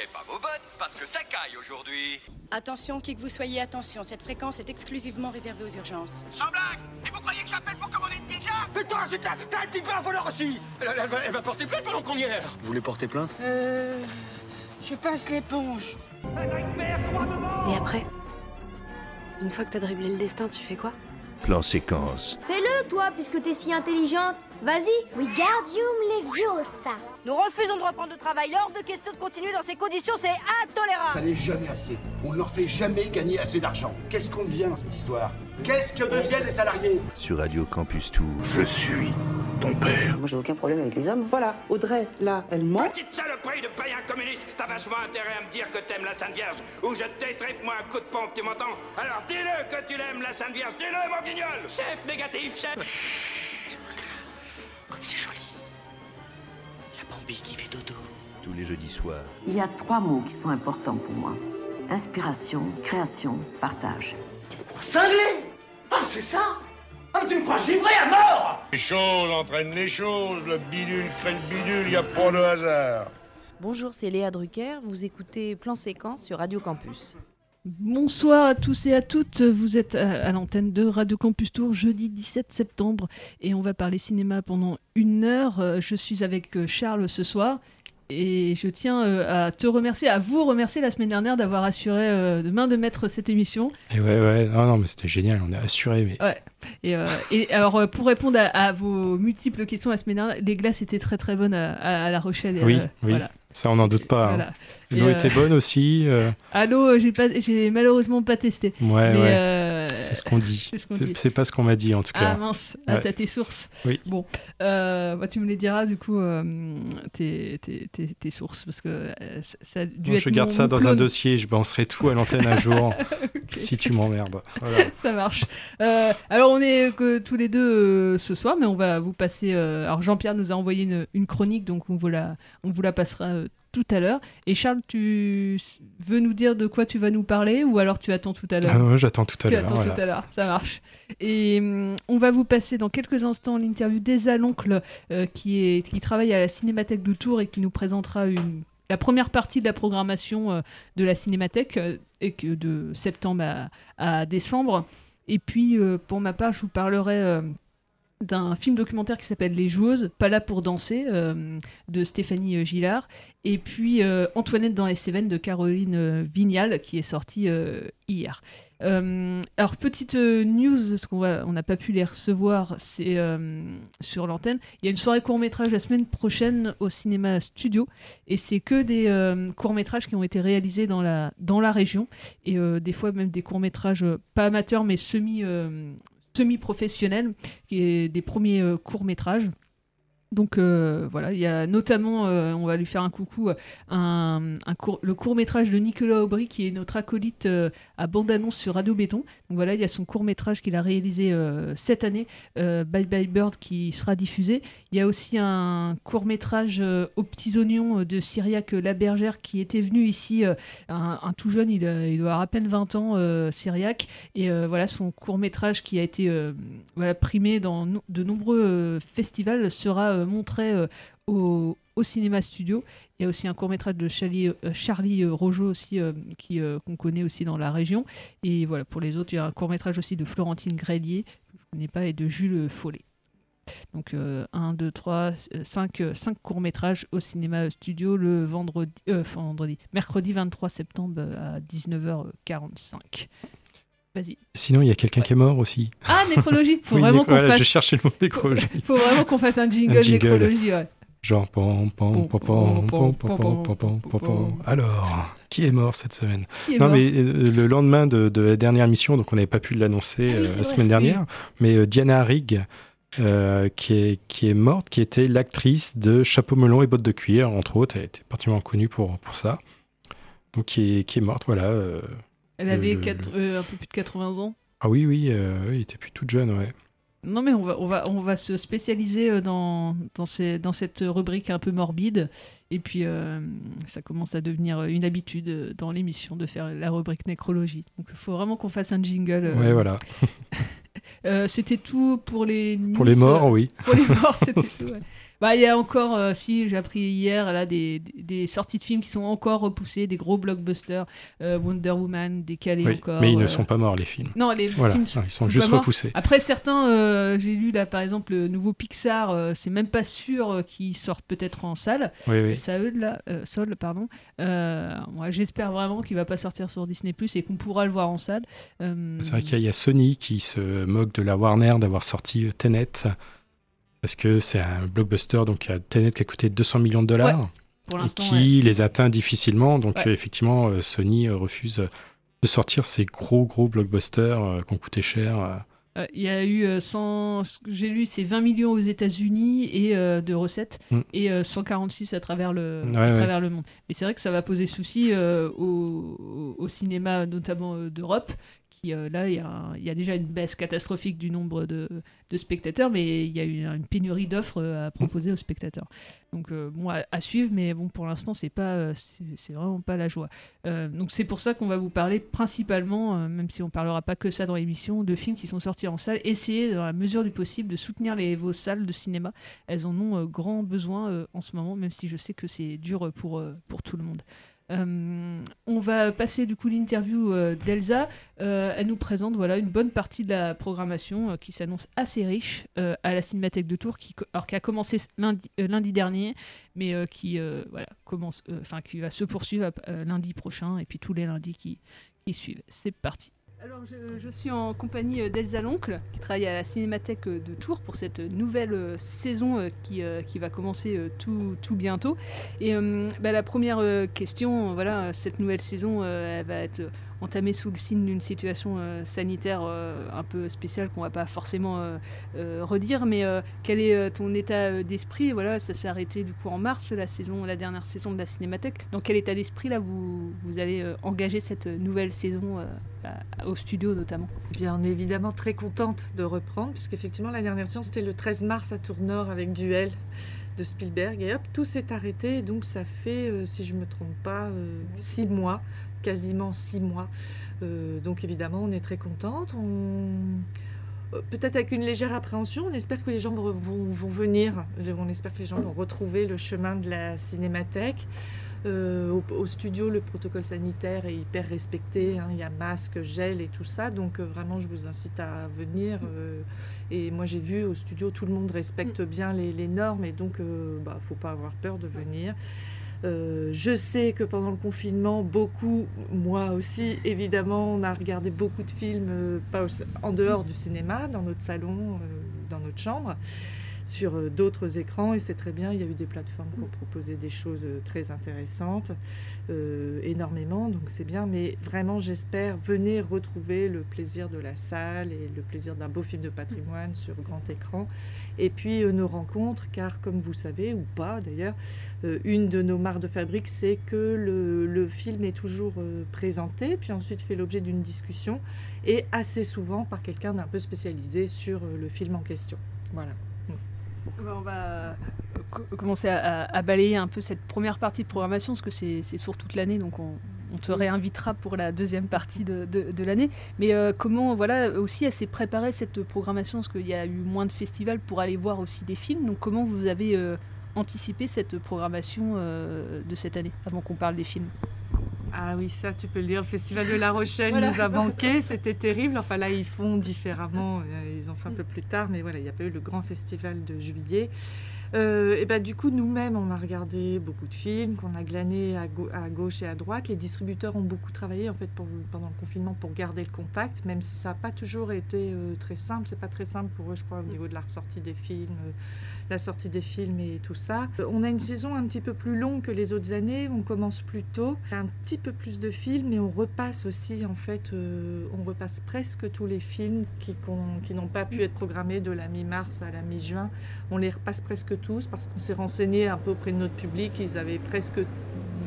n'oubliez pas vos bottes, parce que ça caille aujourd'hui. Attention, qui que vous soyez, attention, cette fréquence est exclusivement réservée aux urgences. Sans blague Et vous croyez que j'appelle pour commander une pizza? Putain, c'est un, t'as un petit peu un voleur aussi elle, elle va, elle va porter plainte pendant qu'on y est Vous voulez porter plainte? Euh. Je passe l'éponge. Et après Une fois que t'as dribblé le destin, tu fais quoi? Plan séquence. Fais-le, toi, puisque t'es si intelligente. Vas-y. Wingardium Leviosa. Nous refusons de reprendre le travail. Hors de question de continuer dans ces conditions, c'est intolérable. Ça n'est jamais assez. On ne leur fait jamais gagner assez d'argent. Qu'est-ce qu'on devient dans cette histoire? Qu'est-ce que deviennent les salariés? Sur Radio Campus Tour. Je suis ton père. Moi, j'ai aucun problème avec les hommes. Voilà, Audrey, là, elle ment. Petite saloperie de païen communiste T'as vachement intérêt à me dire que t'aimes la Sainte Vierge ou je t'étripe moi un coup de pompe, tu m'entends? Alors dis-le que tu l'aimes la Sainte Vierge, dis-le mon guignol Chef négatif, chef Comme c'est joli. Il y a Bambi qui fait dodo. Tous les jeudis soirs. Il y a trois mots qui sont importants pour moi inspiration, création, partage. Cinglé Ah, c'est ça Ah, tu me crois givré à mort Les choses entraînent les choses, le bidule crée le bidule, il a pas de hasard. Bonjour, c'est Léa Drucker, vous écoutez Plan Séquence sur Radio Campus. Bonsoir à tous et à toutes, vous êtes à, à l'antenne de Radio Campus Tour jeudi 17 septembre et on va parler cinéma pendant une heure. Euh, Je suis avec euh, Charles ce soir et je tiens euh, à te remercier, à vous remercier la semaine dernière d'avoir assuré euh, de main de maître cette émission. Et ouais, ouais, non, non, mais c'était génial, on a assuré. Mais... Ouais. Et, euh, et alors euh, pour répondre à, à vos multiples questions la semaine dernière, les glaces étaient très très bonnes à, La Rochelle. et, Oui, euh, oui, voilà. Ça on n'en doute pas. hein. Voilà. L'eau était euh, bonne aussi. euh, À l'eau, euh, j'ai pas, j'ai malheureusement pas testé. Ouais, Mais, ouais. C'est ce qu'on dit. c'est ce pas ce qu'on m'a dit en tout cas. Ah mince, ah, t'as tes sources. Oui. Bon, euh, bah, tu me les diras du coup, euh, tes, tes, tes- tes sources, parce que euh, ça- a dû être je garde mon- ça mon dans un dossier, je balancerai tout à l'antenne un jour si tu m'emmerdes. Voilà. Ça marche. Alors on est que tous les deux ce soir, mais on va vous passer. alors Jean-Pierre nous a envoyé une, une chronique, donc on vous la, on vous la passera tout à l'heure. Et Charles, tu veux nous dire de quoi tu vas nous parler, ou alors tu attends tout à l'heure? Ah, J'attends tout à Tu l'heure. attends voilà. tout à l'heure, ça marche. Et hum, on va vous passer dans quelques instants l'interview d'Eza l'oncle euh, qui, est, qui travaille à la Cinémathèque de Tours et qui nous présentera une, la première partie de la programmation euh, de la Cinémathèque euh, et que de septembre à, à décembre. Et puis pour ma part, je vous parlerai d'un film documentaire qui s'appelle Les Joueuses, pas là pour danser, euh, de Stéphanie euh, Gillard. Et puis euh, Antoinette dans les Cévennes de Caroline Vignal qui est sortie hier. Alors petite news, parce qu'on n'a pas pu les recevoir, c'est sur l'antenne. Il y a une soirée court métrage la semaine prochaine au cinéma studio, et c'est que des courts métrages qui ont été réalisés dans la dans la région, et des fois même des courts métrages pas amateurs mais semi semi-professionnel, qui des premiers euh, courts-métrages. Donc euh, voilà, il y a notamment, euh, on va lui faire un coucou, euh, un, le court métrage de Nicolas Aubry qui est notre acolyte à bande-annonce sur Radio Béton. Donc voilà, il y a son court métrage qu'il a réalisé cette année, Bye Bye Bird, qui sera diffusé. Il y a aussi un court métrage aux petits oignons de Cyriac Labergère qui était venu ici, un, tout jeune, il, doit avoir à peine 20 ans, Cyriac. Et voilà, son court métrage qui a été primé dans de nombreux festivals sera montré euh, au, cinéma studio. Il y a aussi un court métrage de Charlie, euh, Charlie euh, Rojo aussi euh, qui euh, qu'on connaît aussi dans la région. Et voilà pour les autres, il y a un court métrage aussi de Florentine Grélier que je connais pas et de Jules Follet. Donc 1, 2, 3, 5, courts métrages au cinéma studio le vendredi, euh, mercredi 23 septembre euh, à 19h45. Sinon, il y a quelqu'un qui est mort aussi. Ah, nécrologie Faut vraiment qu'on fasse. Je cherchais le mot nécrologie. Faut vraiment qu'on fasse un jingle, un jingle. nécrologie, ouais. Genre pom pom pom pom pom pom Alors, qui est mort cette semaine Non mais le lendemain de, la dernière mission, donc on n'avait pas pu l'annoncer la semaine dernière, mais Diana Rigg, qui, est, qui est morte, qui était l'actrice de Chapeau melon et bottes de cuir, entre autres. Elle était particulièrement connue pour, pour ça. Donc, qui est, qui est morte, voilà. Elle le- avait le- quatre- euh, un peu plus de 80 ans. Ah oui, oui, euh, elle était plus toute jeune, ouais. Non, mais on va, on va, on va se spécialiser euh, dans, dans, ces, dans cette rubrique un peu morbide. Et puis, euh, ça commence à devenir une habitude dans l'émission de faire la rubrique nécrologie. Donc, il faut vraiment qu'on fasse un jingle. Ouais, voilà. C'était tout pour les news, Pour les morts, oui. Pour les morts, c'était tout. ouais. Bah, il y a encore, euh, si j'ai appris hier, là, des, des, des sorties de films qui sont encore repoussées, des gros blockbusters, euh, Wonder Woman décalés Oui, encore. mais ils ne euh, sont pas morts, les films. Non, les Voilà, films non, ils sont juste repoussés. Après, certains, j'ai lu là, par exemple, le nouveau Pixar, c'est même pas sûr qu'ils sortent peut-être en salle. Oui, oui. Ça eux là, Sol, pardon. Moi, j'espère vraiment qu'il va pas sortir sur Disney Plus et qu'on pourra le voir en salle. C'est vrai qu'il y y a Sony qui se moque de la Warner d'avoir sorti Tenet parce que c'est un blockbuster donc il y a Tenet qui a coûté 200 millions de dollars Ouais, pour et qui les atteint difficilement donc Ouais. effectivement euh, Sony euh, refuse euh, de sortir ces gros gros blockbusters qui ont coûté cher. Il y a eu euh, 100, ce que j'ai lu, c'est 20 millions aux États-Unis et euh, de recettes Mm. et euh, 146 à travers le, Ouais, à ouais. travers le monde. Mais c'est vrai que ça va poser souci euh, au, au cinéma, notamment d'Europe. Euh, là, il y, a déjà une baisse catastrophique du nombre de, spectateurs, mais il y a eu une pénurie d'offres euh, à proposer aux spectateurs. Donc, euh, bon, à, suivre, mais bon, pour l'instant, c'est pas, c'est vraiment pas la joie. Donc, c'est pour ça qu'on va vous parler principalement, même si on parlera pas que ça dans l'émission, de films qui sont sortis en salle. Essayez, dans la mesure du possible, de soutenir les, vos salles de cinéma. Elles en ont grand besoin en ce moment, même si je sais que c'est dur pour, pour tout le monde. Euh, on va passer du coup l'interview euh, d'Elsa. Euh, elle nous présente voilà une bonne partie de la programmation qui s'annonce assez riche à la Cinémathèque de Tours, qui, alors, qui a commencé lundi, dernier, mais qui voilà commence, enfin qui va se poursuivre lundi prochain et puis tous les lundis qui, qui suivent. C'est parti. Alors, je, suis en compagnie euh, d'Elsa Loncle, qui travaille à la Cinémathèque euh, de Tours pour cette nouvelle euh, saison euh, qui, qui va commencer tout, tout bientôt. Et bah, la première question, voilà, cette nouvelle saison, elle va être entamée sous le signe d'une situation euh, sanitaire euh, un peu spéciale qu'on va pas forcément euh, redire. Mais quel est ton état d'esprit? Voilà, ça s'est arrêté du coup en mars, la saison, la dernière saison de la Cinémathèque. Dans quel état d'esprit là vous, vous allez engager cette nouvelle saison au studio notamment? Eh Bien, évidemment très contente de reprendre, puisqu'effectivement, la dernière séance, c'était le 13 mars à Tournord avec Duel de Spielberg. Et hop, tout s'est arrêté. Donc, ça fait, si je ne me trompe pas, six mois, quasiment six mois. Euh, donc, évidemment, on est très contente. On... euh, Peut-être avec une légère appréhension, on espère que les gens vont, vont- vont venir, on espère que les gens vont retrouver le chemin de la cinémathèque. Euh, au, au studio, le protocole sanitaire est hyper respecté. hein. Il y a masque, gel et tout ça. Donc euh, vraiment, je vous incite à venir. euh, et moi, j'ai vu au studio, tout le monde respecte bien les, les normes. Et donc, il bah, faut pas avoir peur de venir. Euh, je sais que pendant le confinement, beaucoup, moi aussi, évidemment, on a regardé beaucoup de films euh, pas en dehors du cinéma, dans notre salon, euh, dans notre chambre sur euh, d'autres écrans et c'est très bien. Il y a eu des plateformes qui ont proposé des choses euh, très intéressantes, euh, énormément, donc c'est bien. Mais vraiment, j'espère, venez retrouver le plaisir de la salle et le plaisir d'un beau film de patrimoine sur grand écran. Et puis nos rencontres, car comme vous savez, ou pas d'ailleurs, une de nos marques de fabrique, c'est que le, film est toujours présenté, puis ensuite fait l'objet d'une discussion, et assez souvent par quelqu'un d'un peu spécialisé sur le film en question. Voilà. Ben, On va euh, co- commencer à, balayer un peu cette première partie de programmation, parce que c'est sur toute l'année, donc on, te réinvitera pour la deuxième partie de, l'année. Mais euh, comment, voilà, aussi, elle s'est préparée cette programmation, parce qu'il y a eu moins de festivals pour aller voir aussi des films. Donc comment vous avez euh, anticipé cette programmation euh, de cette année, avant qu'on parle des films? Ah oui, ça, tu peux le dire. Le Festival de La Rochelle Voilà. nous a manqué. C'était terrible. Enfin, là, ils font différemment. Euh, Ils ont fait un peu plus tard. Mais voilà, il n'y a pas eu le grand festival de juillet. Euh, et ben, du coup, nous-mêmes, on a regardé beaucoup de films qu'on a glanés à, gau- à gauche et à droite. Les distributeurs ont beaucoup travaillé en fait pour- pendant le confinement pour garder le contact, même si ça n'a pas toujours été euh, très simple. C'est pas très simple pour eux, je crois, au niveau de la ressortie des films, euh, la sortie des films et tout ça. Euh, On a une saison un petit peu plus longue que les autres années. On commence plus tôt, un petit peu plus de films, et on repasse aussi en fait, euh, on repasse presque tous les films qui, n'ont pas pu être programmés de la mi-mars à la mi-juin. On les repasse presque tous parce qu'on s'est renseigné un peu auprès de notre public. Ils avaient presque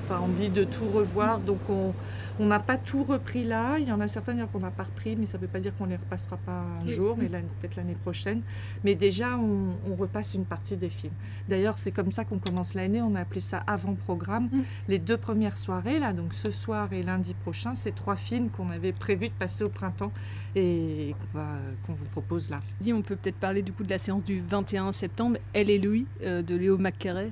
enfin, envie de tout revoir. Donc on n'a pas tout repris là. Il y en a certains d'ailleurs qu'on n'a pas repris, mais ça ne veut pas dire qu'on ne les repassera pas un jour, mais peut-être l'année prochaine. Mais déjà, on, on, repasse une partie des films. D'ailleurs, c'est comme ça qu'on commence l'année. On a appelé ça avant-programme. Mm. Les deux premières soirées, là, donc ce soir et lundi prochain, c'est trois films qu'on avait prévu de passer au printemps et qu'on vous propose là. On peut peut-être parler du coup de la séance du 21 septembre, Elle et Louis, euh, de Léo McCarey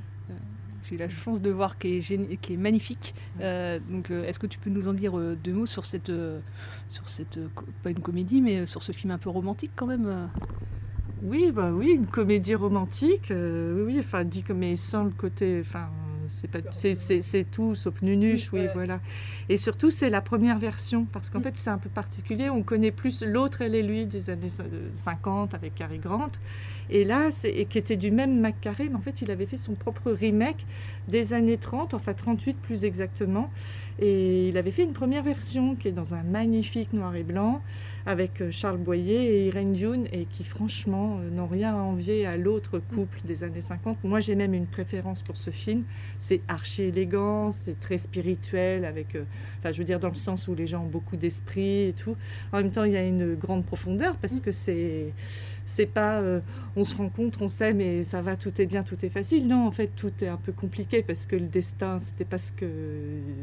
j'ai eu la chance de voir, qui est, qui est magnifique. Euh, donc, euh, est-ce que tu peux nous en dire euh, deux mots sur cette, sur cette, pas une comédie, mais sur ce film un peu romantique quand même Oui, bah oui, une comédie romantique. oui, oui, enfin dit mais sans le côté, enfin c'est tout sauf Nunuche, oui, voilà. Et surtout, c'est la première version, parce qu'en mm. fait, c'est un peu particulier. On connaît plus l'autre, elle et lui, des années 50 avec Cary Grant. Et là, et qui était du même McCarré, mais en fait, il avait fait son propre remake des années 30, enfin 38 plus exactement. Et il avait fait une première version qui est dans un magnifique noir et blanc avec euh, Charles Boyer et Irene Dune et qui franchement euh, n'ont rien à envier à l'autre couple des années 50. Moi j'ai même une préférence pour ce film. C'est archi élégant, c'est très spirituel avec, euh, enfin je veux dire dans le sens où les gens ont beaucoup d'esprit et tout. En même temps il y a une grande profondeur parce que c'est c'est pas euh, on se rencontre, on s'aime et ça va, tout est bien, tout est facile. Non, en fait, tout est un peu compliqué parce que le destin, c'était pas ce, que,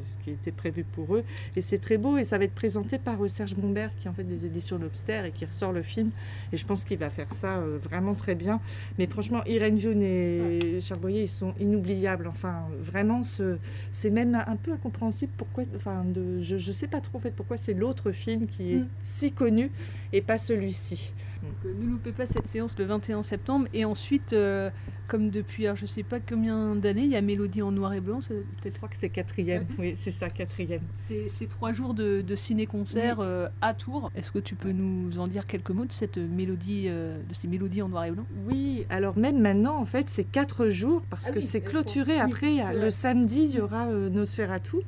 ce qui était prévu pour eux. Et c'est très beau et ça va être présenté par euh, Serge Bombert qui est en fait des éditions Lobster et qui ressort le film. Et je pense qu'il va faire ça euh, vraiment très bien. Mais franchement, Irène June et Charles Boyer, ils sont inoubliables. Enfin, vraiment, c'est même un peu incompréhensible pourquoi. Enfin, de, je, je sais pas trop en fait pourquoi c'est l'autre film qui est mm. si connu et pas celui-ci. Donc, ne loupez pas cette séance le 21 septembre. Et ensuite, euh, comme depuis, alors je sais pas combien d'années, il y a Mélodie en noir et blanc. Je crois que c'est quatrième. Oui, c'est ça, quatrième. C'est trois jours de, ciné-concert euh, à Tours. Est-ce que tu peux nous en dire quelques mots de cette mélodie, euh, de ces mélodies en noir et blanc? Oui, alors même maintenant, en fait, c'est quatre jours parce ah que c'est clôturé. Après, le samedi, il y aura Nosferatu.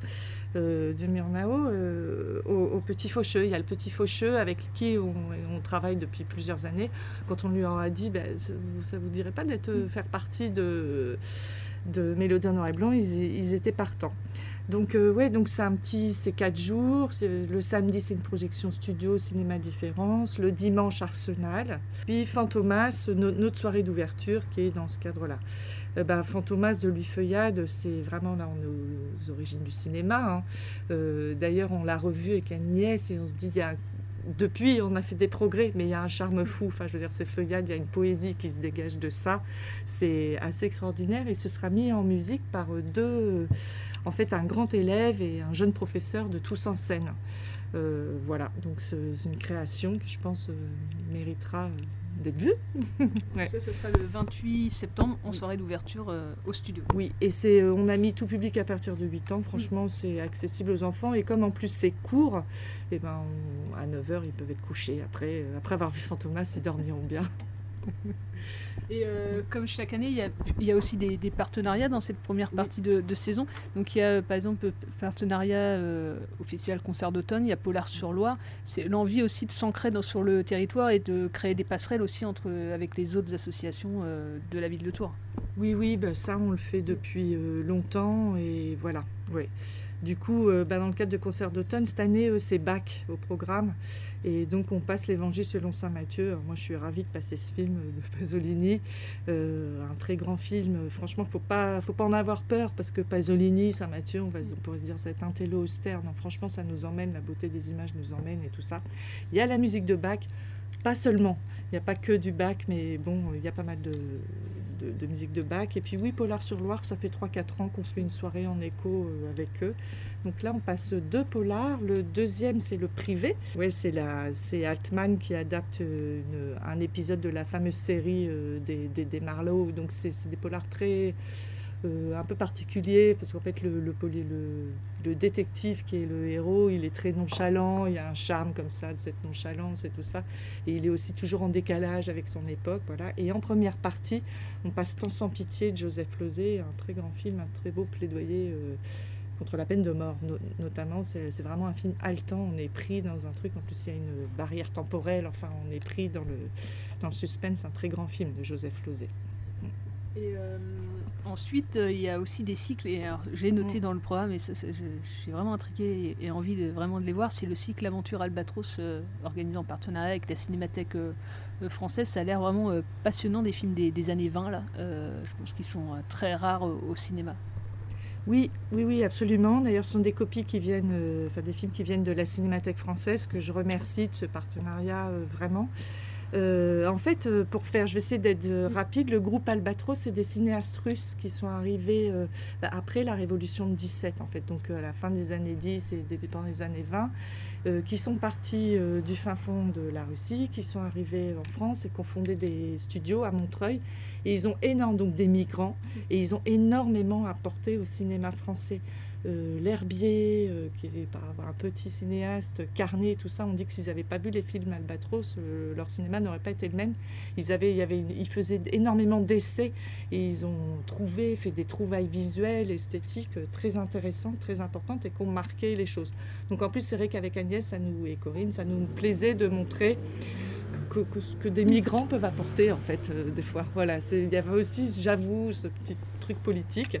Euh, de Murnau euh, au, Petit Faucheux. Il y a le Petit Faucheux avec qui on, travaille depuis plusieurs années. Quand on lui aura dit, ben, ça, ne vous dirait pas d'être mm. faire partie de, de Mélodie en noir et blanc, ils, étaient partants. Donc euh, ouais, donc c'est un petit, c'est quatre jours. Le samedi c'est une projection studio, cinéma différence. Le dimanche Arsenal. Puis Fantomas, notre soirée d'ouverture qui est dans ce cadre-là. Euh, bah, Fantomas de Louis Feuillade, c'est vraiment là, on est aux origines du cinéma. Hein. Euh, d'ailleurs, on l'a revu avec Agnès et on se dit, depuis, on a fait des progrès, mais il y a un charme fou. Enfin, je veux dire, c'est Feuillade, il y a une poésie qui se dégage de ça. C'est assez extraordinaire et ce sera mis en musique par deux, en fait, un grand élève et un jeune professeur de tous en scène. Euh, voilà, donc c'est une création qui, je pense, méritera d'être vu. Ça, ce sera le 28 septembre en soirée d'ouverture euh, au studio. Oui, et c'est, euh, on a mis tout public à partir de 8 ans. Franchement, c'est accessible aux enfants. Et comme en plus c'est court, et eh ben, à 9h, ils peuvent être couchés. Après, euh, après avoir vu Fantomas, ils dormiront bien. Et euh, comme chaque année, il y a, aussi des, partenariats dans cette première partie de, saison. Donc il y a par exemple partenariat euh, officiel concert d'automne, il y a Polar sur Loire. C'est l'envie aussi de s'ancrer sur le territoire et de créer des passerelles aussi entre, avec les autres associations euh, de la ville de Tours. Oui, oui, bah, ça on le fait depuis longtemps et voilà. Ouais. Du coup, euh, bah, dans le cadre de concert d'automne, cette année, euh, c'est Bach au programme. Et donc, on passe l'évangile selon saint Matthieu. moi, je suis ravie de passer ce film de Pasolini. Euh, un très grand film. Franchement, faut pas, faut pas en avoir peur parce que Pasolini, saint Matthieu, on pourrait se dire, c'est un télo austère. Non, franchement, ça nous emmène, la beauté des images nous emmène et tout ça. Il y a la musique de Bach. Pas seulement, il n'y a pas que du Bach, mais bon, il y a pas mal de, de, musique de Bach. Et puis oui, Polar sur Loire, ça fait 3-4 ans qu'on fait une soirée en écho euh, avec eux. Donc là, on passe deux polars. Le deuxième, c'est le privé. Oui, c'est, c'est Altman qui adapte euh, un épisode de la fameuse série euh, des, des, Marlowe. Donc c'est, des polars très un peu particulier parce qu'en fait le, le, le, détective qui est le héros il est très nonchalant il y a un charme comme ça de cette nonchalance et tout ça. Et il est aussi toujours en décalage avec son époque voilà. Et en première partie on passe Temps sans pitié de Joseph Lozé un très grand film un très beau plaidoyer euh, contre la peine de mort. Notamment c'est vraiment un film haletant. On est pris dans un truc en plus il y a une barrière temporelle. Enfin on est pris dans le, dans le suspense. Un très grand film de Joseph Lozé et euh, Ensuite, euh, il y a aussi des cycles, et alors, j'ai noté Mm. dans le programme, et ça, ça, je, je suis vraiment intriguée et, et envie de, vraiment de les voir, c'est le cycle Aventure Albatros, euh, organisé en partenariat avec la Cinémathèque euh, française. Ça a l'air vraiment euh, passionnant, des films des, des années 20, là. Je pense qu'ils sont très rares au, au cinéma. Oui, oui, oui, absolument. D'ailleurs, ce sont des copies qui viennent, enfin des films qui viennent de la Cinémathèque française, que je remercie de ce partenariat vraiment. Euh, en fait, euh, pour faire, je vais essayer d'être euh, rapide, le groupe Albatros, c'est des cinéastes russes qui sont arrivés après la révolution de 17, en fait, donc à la fin des années 10 et début les années 20, euh, qui sont partis du fin fond de la Russie, qui sont arrivés en France et qui ont fondé des studios à Montreuil. Et ils ont énorme, donc des migrants, et ils ont énormément apporté au cinéma français. Euh, L'Herbier, euh, qui est un petit cinéaste, Carnet, tout ça, on dit que s'ils n'avaient pas vu les films Albatros, euh, leur cinéma n'aurait pas été le même. Ils, avaient, il y avait ils faisaient énormément d'essais et ils ont trouvé, fait des trouvailles visuelles, esthétiques très intéressantes, très importantes et qui ont marqué les choses. Donc en plus, c'est vrai qu'avec Agnès ça nous, et Corinne, ça nous plaisait de montrer que, que- des migrants peuvent apporter en fait des fois. Voilà, il y avait aussi, j'avoue, ce petit truc politique.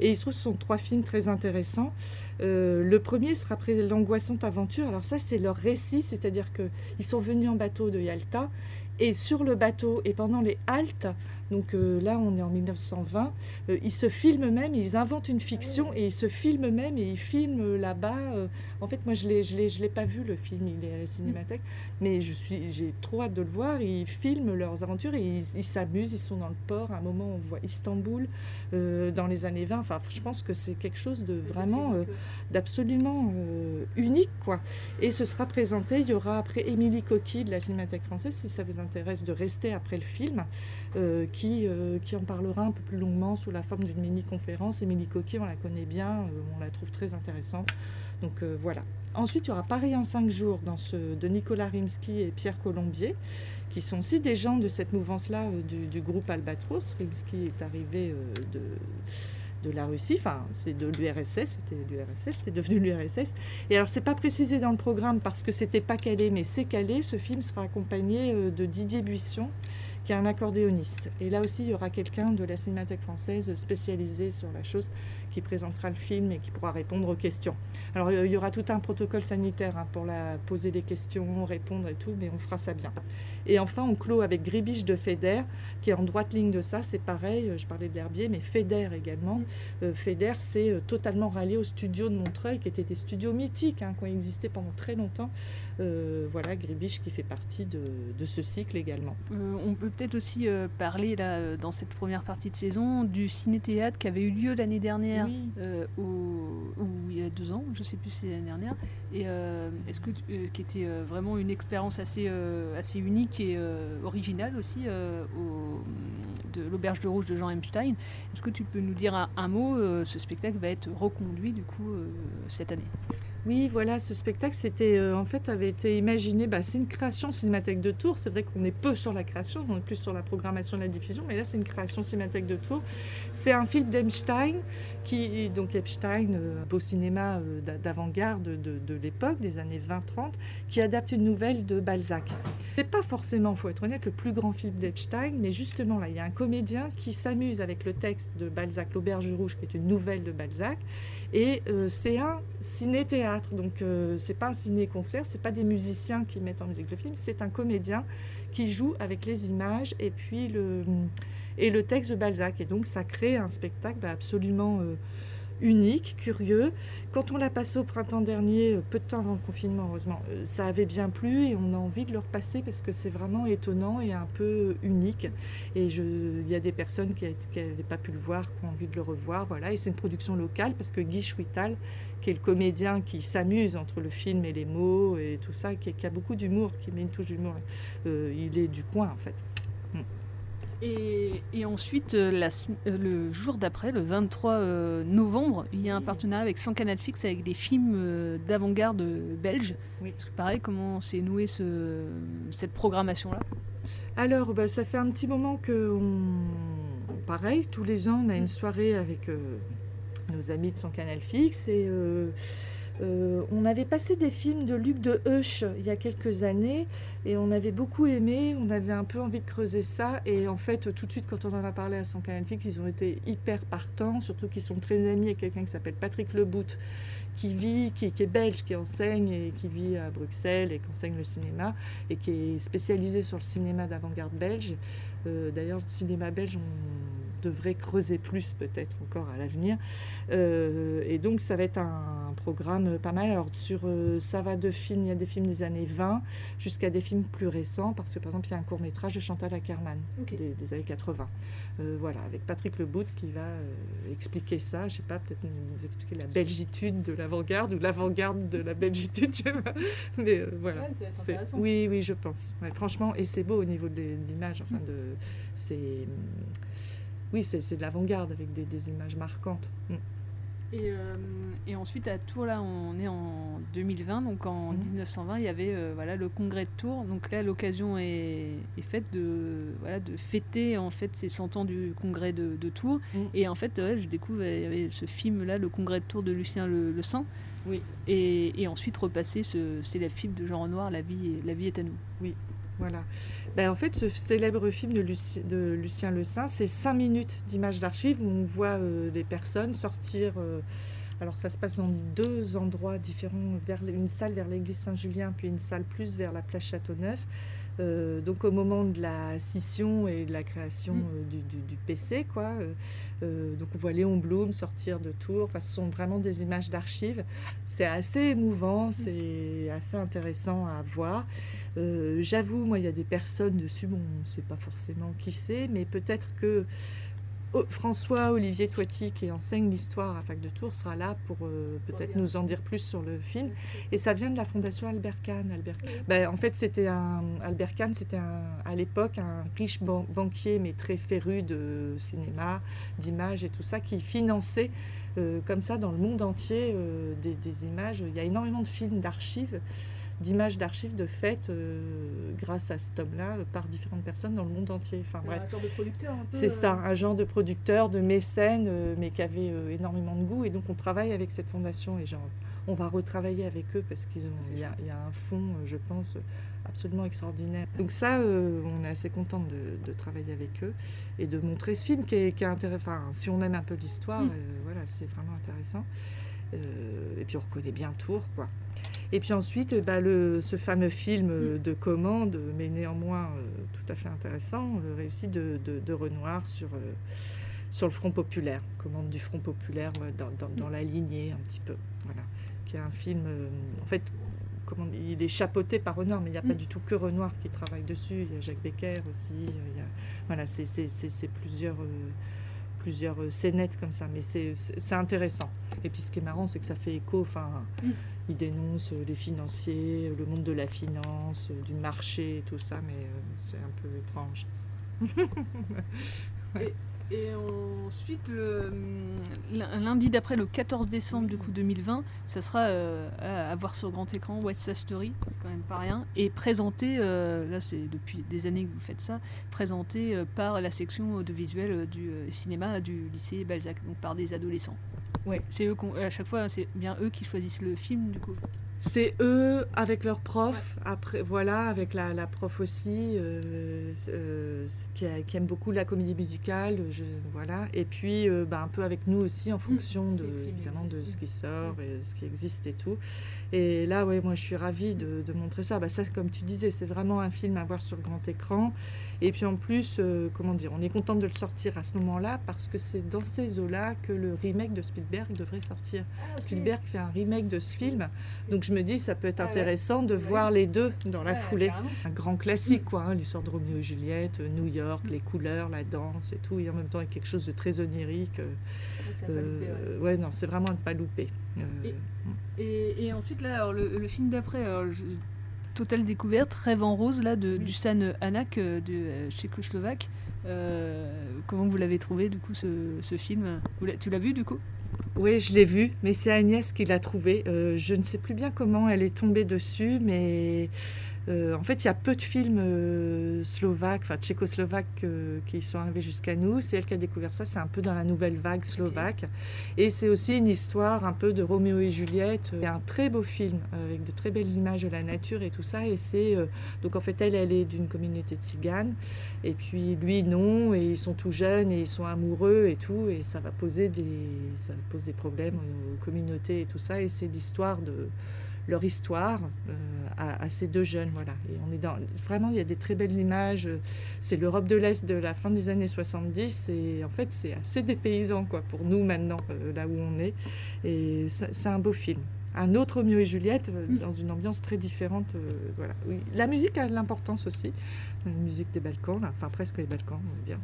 Et il se trouve ce sont trois films très intéressants. Euh, le premier sera après l'angoissante aventure. Alors ça, c'est leur récit, c'est-à-dire qu'ils sont venus en bateau de Yalta et sur le bateau et pendant les haltes. Donc euh, là, on est en 1920. euh, ils se filment même, ils inventent une fiction et ils se filment même et ils filment là-bas. euh, en fait, moi, je l'ai, je l'ai, je l'ai pas vu le film, il est à la Cinémathèque, mais je suis, j'ai trop hâte de le voir. Ils filment leurs aventures et ils, ils s'amusent. Ils sont dans le port. À un moment, on voit Istanbul dans les années 20. Enfin, je pense que c'est quelque chose de vraiment, d'absolument unique, quoi. Et ce sera présenté. Il y aura après Émilie Coquille de la Cinémathèque française, si ça vous intéresse de rester après le film, qui, euh, qui en parlera un peu plus longuement sous la forme d'une mini-conférence. Émilie Coquille, on la connaît bien, euh, on la trouve très intéressante. Donc euh, voilà. Ensuite, il y aura Paris en cinq jours dans ce, de Nicolas Rimsky et Pierre Colombier, qui sont aussi des gens de cette mouvance-là euh, du, groupe Albatros. Rimsky est arrivé euh, de de la Russie, enfin c'est de l'URSS, c'était l'URSS, c'était devenu l'URSS. Et alors c'est pas précisé dans le programme parce que c'était pas calé, mais c'est calé. Ce film sera accompagné euh, de Didier Buisson, qui est un accordéoniste. Et là aussi il y aura quelqu'un de la Cinémathèque française spécialisé sur la chose qui présentera le film et qui pourra répondre aux questions. Alors il y aura tout un protocole sanitaire hein, pour la poser des questions, répondre et tout, mais on fera ça bien. Et enfin, on clôt avec Gribiche de Feder, qui est en droite ligne de ça. C'est pareil, euh, je parlais de l'herbier, mais Feder également. Euh, Feder, c'est euh, totalement rallié aux studios de Montreuil, qui étaient des studios mythiques, hein, qui ont existé pendant très longtemps. Euh, voilà, Gribiche qui fait partie de, de ce cycle également. Euh, on peut peut-être aussi parler là, dans cette première partie de saison du ciné-théâtre qui avait eu lieu l'année dernière, Oui. euh, ou il y a deux ans, je sais plus si c'est l'année dernière. Et euh, est-ce que euh, qui était vraiment une expérience assez assez unique et originale aussi au- de l'auberge de rouge de Jean Epstein. Est-ce que tu peux nous dire un, un mot Ce spectacle va être reconduit du coup cette année? Oui, voilà, ce spectacle, c'était euh, en fait avait été imaginé. Bah, c'est une création Cinémathèque de Tours. C'est vrai qu'on est peu sur la création, on est plus sur la programmation et la diffusion, mais là, c'est une création Cinémathèque de Tours. C'est un film d'Epstein, qui donc Epstein, euh, beau cinéma euh, d'a- d'avant-garde de, l'époque, des années 20-30, qui adapte une nouvelle de Balzac. C'est pas forcément, faut être honnête, le plus grand film d'Epstein, mais justement là, il y a un comédien qui s'amuse avec le texte de Balzac, L'Auberge Rouge, qui est une nouvelle de Balzac. Et euh, c'est un ciné-théâtre, donc euh, c'est pas un ciné-concert, c'est pas des musiciens qui mettent en musique le film, c'est un comédien qui joue avec les images et puis le, texte de Balzac. Et donc ça crée un spectacle bah, absolument euh, unique, curieux. Quand on l'a passé au printemps dernier, euh, peu de temps avant le confinement, heureusement, euh, ça avait bien plu et on a envie de le repasser parce que c'est vraiment étonnant et un peu unique. Et il y a des personnes qui n'avaient pas pu le voir, qui ont envie de le revoir. Voilà. Et c'est une production locale parce que Guy Chouital, qui est le comédien qui s'amuse entre le film et les mots et tout ça, qui, a beaucoup d'humour, qui met une touche d'humour, euh, il est du coin en fait. Mm. Et, et ensuite, euh, la euh, le jour d'après, le 23 euh, novembre, il y a un partenariat avec Sans Canal Fix avec des films d'avant-garde belges. Oui. Parce que pareil, comment s'est nouée ce, cette programmation-là? Alors, bah, ça fait un petit moment que, on... pareil, tous les ans, on a une soirée avec euh, nos amis de son canal fixe et euh, Euh, on avait passé des films de Luc de Heuch il y a quelques années et on avait beaucoup aimé, on avait un peu envie de creuser ça et en fait tout de suite quand on en a parlé à son canal fixe, ils ont été hyper partants, surtout qu'ils sont très amis avec quelqu'un qui s'appelle Patrick Lebout qui vit, qui, qui, est belge, qui enseigne et qui vit à Bruxelles et qui enseigne le cinéma et qui est spécialisé sur le cinéma d'avant-garde belge. Euh, D'ailleurs, le cinéma belge, on devrait creuser plus peut-être encore à l'avenir. Euh, et donc, ça va être un, programme pas mal. Alors, sur, euh, ça va de films, il y a des films des années 20 jusqu'à des films plus récents, parce que par exemple, il y a un court métrage de Chantal Ackerman okay. des, des, années 80. Euh, voilà, avec Patrick Lebout qui va expliquer ça, je sais pas, peut-être nous expliquer la belgitude de l'avant-garde ou l'avant-garde de la belgitude, je sais pas. Mais voilà. Ouais, oui, oui, je pense. Ouais, franchement, et c'est beau au niveau de l'image. Enfin, de, c'est, oui, c'est de l'avant-garde avec des, des, images marquantes. Mm. Et, euh, et, ensuite à Tours, là, on est en 2020, donc en mmh. 1920, il y avait euh, voilà le congrès de Tours. Donc là, l'occasion est, est, faite de voilà de fêter en fait ces 100 ans du congrès de, de Tours. Mmh. Et en fait, je découvre il y avait ce film là, le congrès de Tours de Lucien Le, le Saint. Oui. Et, et, ensuite repasser ce célèbre film de Jean Renoir, La vie, la vie est à nous. Oui. Voilà. Ben, en fait, ce célèbre film de, Lucie, de Lucien Le Saint, c'est cinq minutes d'images d'archives où on voit euh, des personnes sortir. Euh, alors, ça se passe dans deux endroits différents, une salle vers l'église Saint-Julien, puis une salle plus vers la place Châteauneuf. Euh, donc au moment de la scission et de la création Mm. euh, du, du, du, PC, quoi. Euh, donc on voit Léon Blum sortir de Tours. Enfin, ce sont vraiment des images d'archives. C'est assez émouvant, c'est assez intéressant à voir. J'avoue, moi, il y a des personnes dessus, bon, on ne sait pas forcément qui c'est, mais peut-être que François Olivier Toiti, qui enseigne l'histoire à Fac de Tours, sera là pour euh, peut-être nous en dire plus sur le film. Et ça vient de la fondation Albert Kahn. Albert... Ben, en fait, c'était un Albert Kahn, c'était à l'époque un riche ban banquier, mais très féru de cinéma, d'images et tout ça, qui finançait euh, comme ça dans le monde entier euh, des, des, images. Il y a énormément de films d'archives d'images d'archives de fêtes euh, grâce à cet homme-là euh, par différentes personnes dans le monde entier. Enfin bref, un genre de producteur. C'est ça, un genre de producteur, de mécène, euh, mais qui avait énormément de goût. Et donc on travaille avec cette fondation et genre, on va retravailler avec eux parce qu'il y, y, a un fond, je pense, absolument extraordinaire. Donc ça, euh, on est assez content de, de, travailler avec eux et de montrer ce film qui est, qui est intéressant. Enfin, si on aime un peu l'histoire, mmh. voilà, c'est vraiment intéressant. et puis on reconnaît bien Tours, quoi. Et puis ensuite, bah, le, ce fameux film Mm. de commande, mais néanmoins euh, tout à fait intéressant, euh, réussi de, de, de, Renoir sur, euh, sur le Front Populaire, commande du Front Populaire dans, dans, dans, la lignée un petit peu. Voilà. Qui est un film, euh, en fait, comment, il est chapeauté par Renoir, mais il n'y a pas Mm. du tout que Renoir qui travaille dessus. Il y a Jacques Becker aussi. Il y a, voilà, c'est plusieurs plusieurs scénettes comme ça, mais c'est intéressant. Et puis ce qui est marrant, c'est que ça fait écho, enfin, Mm. Il dénonce les financiers, le monde de la finance, du marché tout ça, mais euh, c'est un peu étrange. et, ensuite, le, lundi d'après, le 14 décembre du coup 2020, ça sera euh, à, voir sur grand écran West Side Story, c'est quand même pas rien, et présenté, euh, là c'est depuis des années que vous faites ça, présenté euh, par la section audiovisuelle du cinéma du lycée Balzac, donc par des adolescents. Ouais. C'est eux à chaque fois, c'est bien eux qui choisissent le film du coup. C'est eux avec leur prof, ouais. après voilà, avec la, la prof aussi, euh, euh, qui, a, qui, aime beaucoup la comédie musicale, je, voilà, et puis euh, bah, un peu avec nous aussi en fonction mmh, de évidemment de ce qui sort mmh. et ce qui existe et tout. Et là, ouais, moi je suis ravie de, de montrer ça. Bah, ça, comme tu disais, c'est vraiment un film à voir sur grand écran. Et puis en plus, euh, comment dire, on est content de le sortir à ce moment-là parce que c'est dans ces eaux-là que le remake de Spielberg devrait sortir. Ah, okay. Spielberg fait un remake de ce film, donc je me dis ça peut être intéressant ah, ouais. de voir les deux dans la foulée. Un grand classique, quoi, hein, l'histoire de Roméo et Juliette, New York, les couleurs, la danse et tout, et en même temps avec quelque chose de très onirique. Euh, euh, ouais. non, c'est vraiment à ne pas louper. Et, et, et, ensuite là, alors, le, le, film d'après. Totale découverte, Rêve en rose, là, de, du San Anak euh, de euh, tchécoslovaque. Euh, comment vous l'avez trouvé, du coup, ce, ce film? Tu l'as vu, du coup? Oui, je l'ai vu, mais c'est Agnès qui l'a trouvé. Euh, je ne sais plus bien comment elle est tombée dessus, mais Euh, en fait, il y a peu de films euh, slovaques, enfin tchécoslovaques euh, qui sont arrivés jusqu'à nous. C'est elle qui a découvert ça. C'est un peu dans la nouvelle vague slovaque. Et c'est aussi une histoire un peu de Roméo et Juliette. C'est un très beau film avec de très belles images de la nature et tout ça. Et c'est donc en fait elle, elle est d'une communauté de tziganes. Et puis lui non. Et ils sont tout jeunes et ils sont amoureux et tout. Et ça va poser des, ça pose des problèmes aux communautés et tout ça. Et c'est l'histoire de leur histoire euh, à, ces deux jeunes. Voilà. Et on est dans, vraiment, il y a des très belles images. C'est l'Europe de l'Est de la fin des années 70 et en fait, c'est assez dépaysant quoi, pour nous maintenant, euh, là où on est. Et c'est un beau film. Un autre Mieux et Juliette, euh, mm. dans une ambiance très différente. voilà. Oui. La musique a de l'importance aussi. La musique des Balkans, enfin presque les Balkans, on va dire.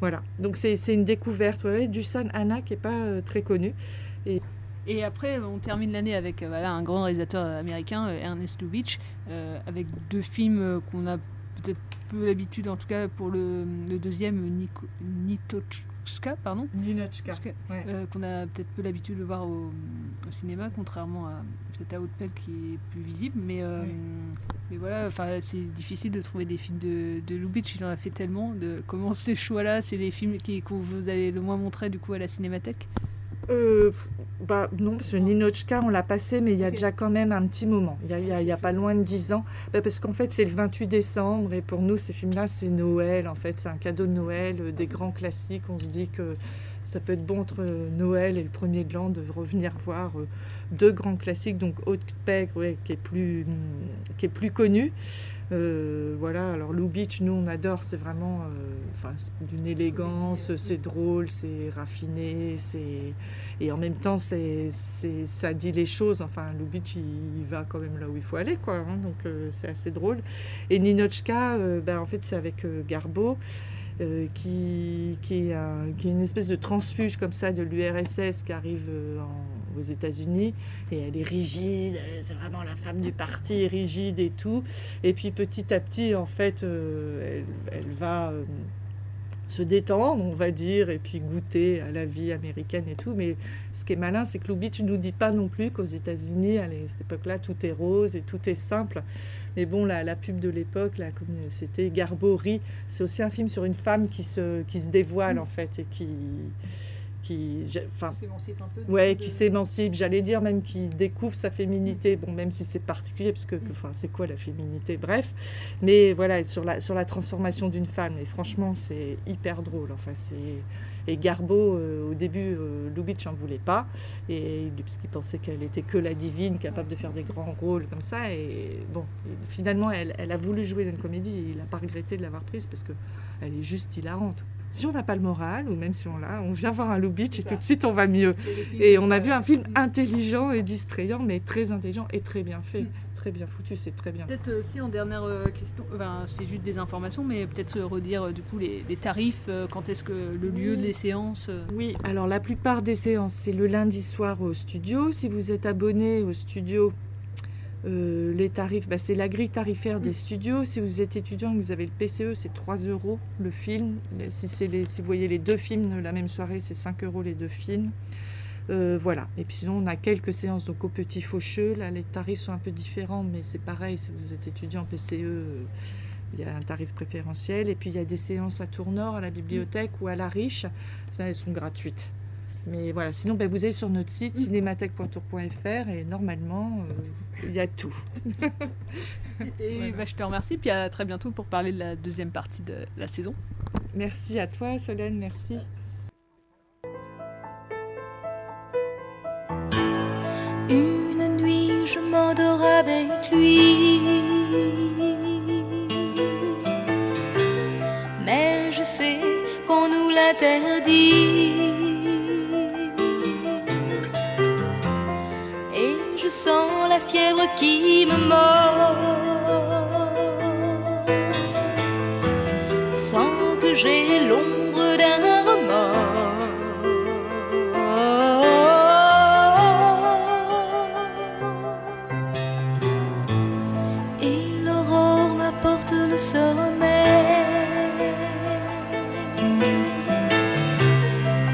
Voilà. Donc c'est une découverte du San Anna qui n'est pas très connu. Et et après, on termine l'année avec euh, voilà, un grand réalisateur américain, euh, Ernest Lubitsch, euh, avec deux films qu'on a peut-être peu l'habitude, en tout cas pour le, deuxième, Nitochka, pardon. Ninochka, qu'on a peut-être peu l'habitude de voir au, cinéma, contrairement à peut-être à qui est plus visible. Mais, mais voilà, c'est difficile de trouver des films de, de Lubitsch, il en a fait tellement. De, comment ces choix-là, c'est les films qui, que vous avez le moins montré du coup à la cinémathèque euh, bah, non, parce que Ninochka, on l'a passé, mais il y a déjà quand même un petit moment. Il n'y a, y a, pas loin de 10 ans. Bah, parce qu'en fait, c'est le 28 décembre, et pour nous, ces films-là, c'est Noël. En fait, c'est un cadeau de Noël, euh, des grands classiques. On se dit que ça peut être bon entre Noël et le premier de l'an de revenir voir euh, deux grands classiques, donc Haute Pègre, qui, est plus, qui est plus connu. Euh, voilà, alors Lou Beach, nous on adore, c'est vraiment euh, d'une élégance, c'est drôle, c'est raffiné, c'est et en même temps c'est, ça dit les choses. Enfin, Lou Beach il, va quand même là où il faut aller, quoi. Hein, donc c'est assez drôle. Et Ninochka, ben, en fait c'est avec Garbo. Euh, qui, qui, est qui, est une espèce de transfuge comme ça de l'URSS qui arrive euh, aux États-Unis et elle est rigide, c'est vraiment la femme du parti, rigide et tout. Et puis petit à petit, en fait, euh, elle, elle, va se détendre, on va dire, et puis goûter à la vie américaine et tout. Mais ce qui est malin, c'est que Lubitsch ne nous dit pas non plus qu'aux États-Unis, à cette époque-là, tout est rose et tout est simple. Mais bon, la, la pub de l'époque, c'était Garbo C'est aussi un film sur une femme qui se, qui se dévoile, en fait, et qui. Qui, enfin, peu. Ouais, qui s'émancipe, j'allais dire même qui découvre sa féminité. Bon, même si c'est particulier, parce que, enfin, c'est quoi la féminité? Bref, mais voilà, sur la, sur la transformation d'une femme. Et franchement, c'est hyper drôle. Enfin, c'est et Garbo, euh, au début, euh, Lubitsch n'en voulait pas, et, parce qu'il pensait qu'elle était que la divine, capable de faire des grands rôles comme ça. Et bon, finalement, elle, elle, a voulu jouer dans une comédie, et il n'a pas regretté de l'avoir prise parce qu'elle est juste hilarante. Si on n'a pas le moral, ou même si on l'a, on vient voir un Lubitsch et tout de suite on va mieux. Et on a vu un film intelligent et distrayant, mais très intelligent et très bien fait. Mm très bien foutu, c'est très bien. Peut-être aussi en dernière euh, question, enfin, c'est juste des informations, mais peut-être se redire euh, du coup les, tarifs, euh, quand est-ce que le lieu des séances Oui, alors la plupart des séances, c'est le lundi soir au studio. Si vous êtes abonné au studio, les tarifs, bah, c'est la grille tarifaire des mm. studios. Si vous êtes étudiant et que vous avez le PCE, c'est 3 euros le film. Si, les, si vous voyez les deux films la même soirée, c'est 5 euros les deux films. Euh, voilà. Et puis sinon, on a quelques séances donc au Petit Faucheux. Là, les tarifs sont un peu différents, mais c'est pareil. Si vous êtes étudiant PCE, euh, il y a un tarif préférentiel. Et puis il y a des séances à Tournord, à la bibliothèque ou à la Riche. Ça, elles sont gratuites. Mais voilà, sinon ben, vous allez sur notre site cinémathèque.tour.fr et normalement, euh, il y a tout. et bah, je te remercie, puis à très bientôt pour parler de la deuxième partie de la saison. Merci à toi Solène, merci. Une nuit, je m'endors avec lui. Mais je sais qu'on nous l'interdit. Sens la fièvre qui me mord. Sans que j'ai l'ombre d'un remords.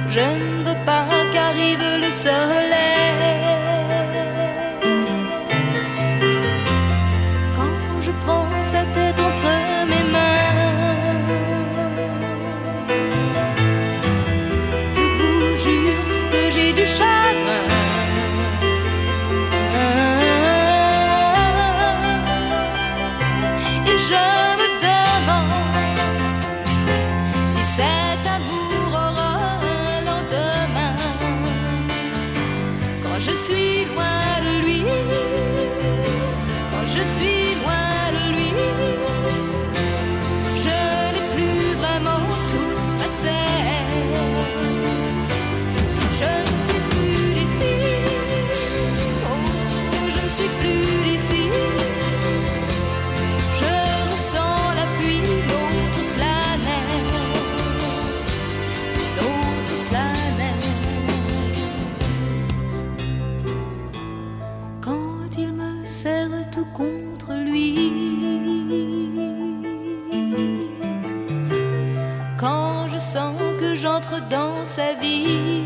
Je ne veux pas qu'arrive le soleil. Contre lui. Quand je sens que j'entre dans sa vie,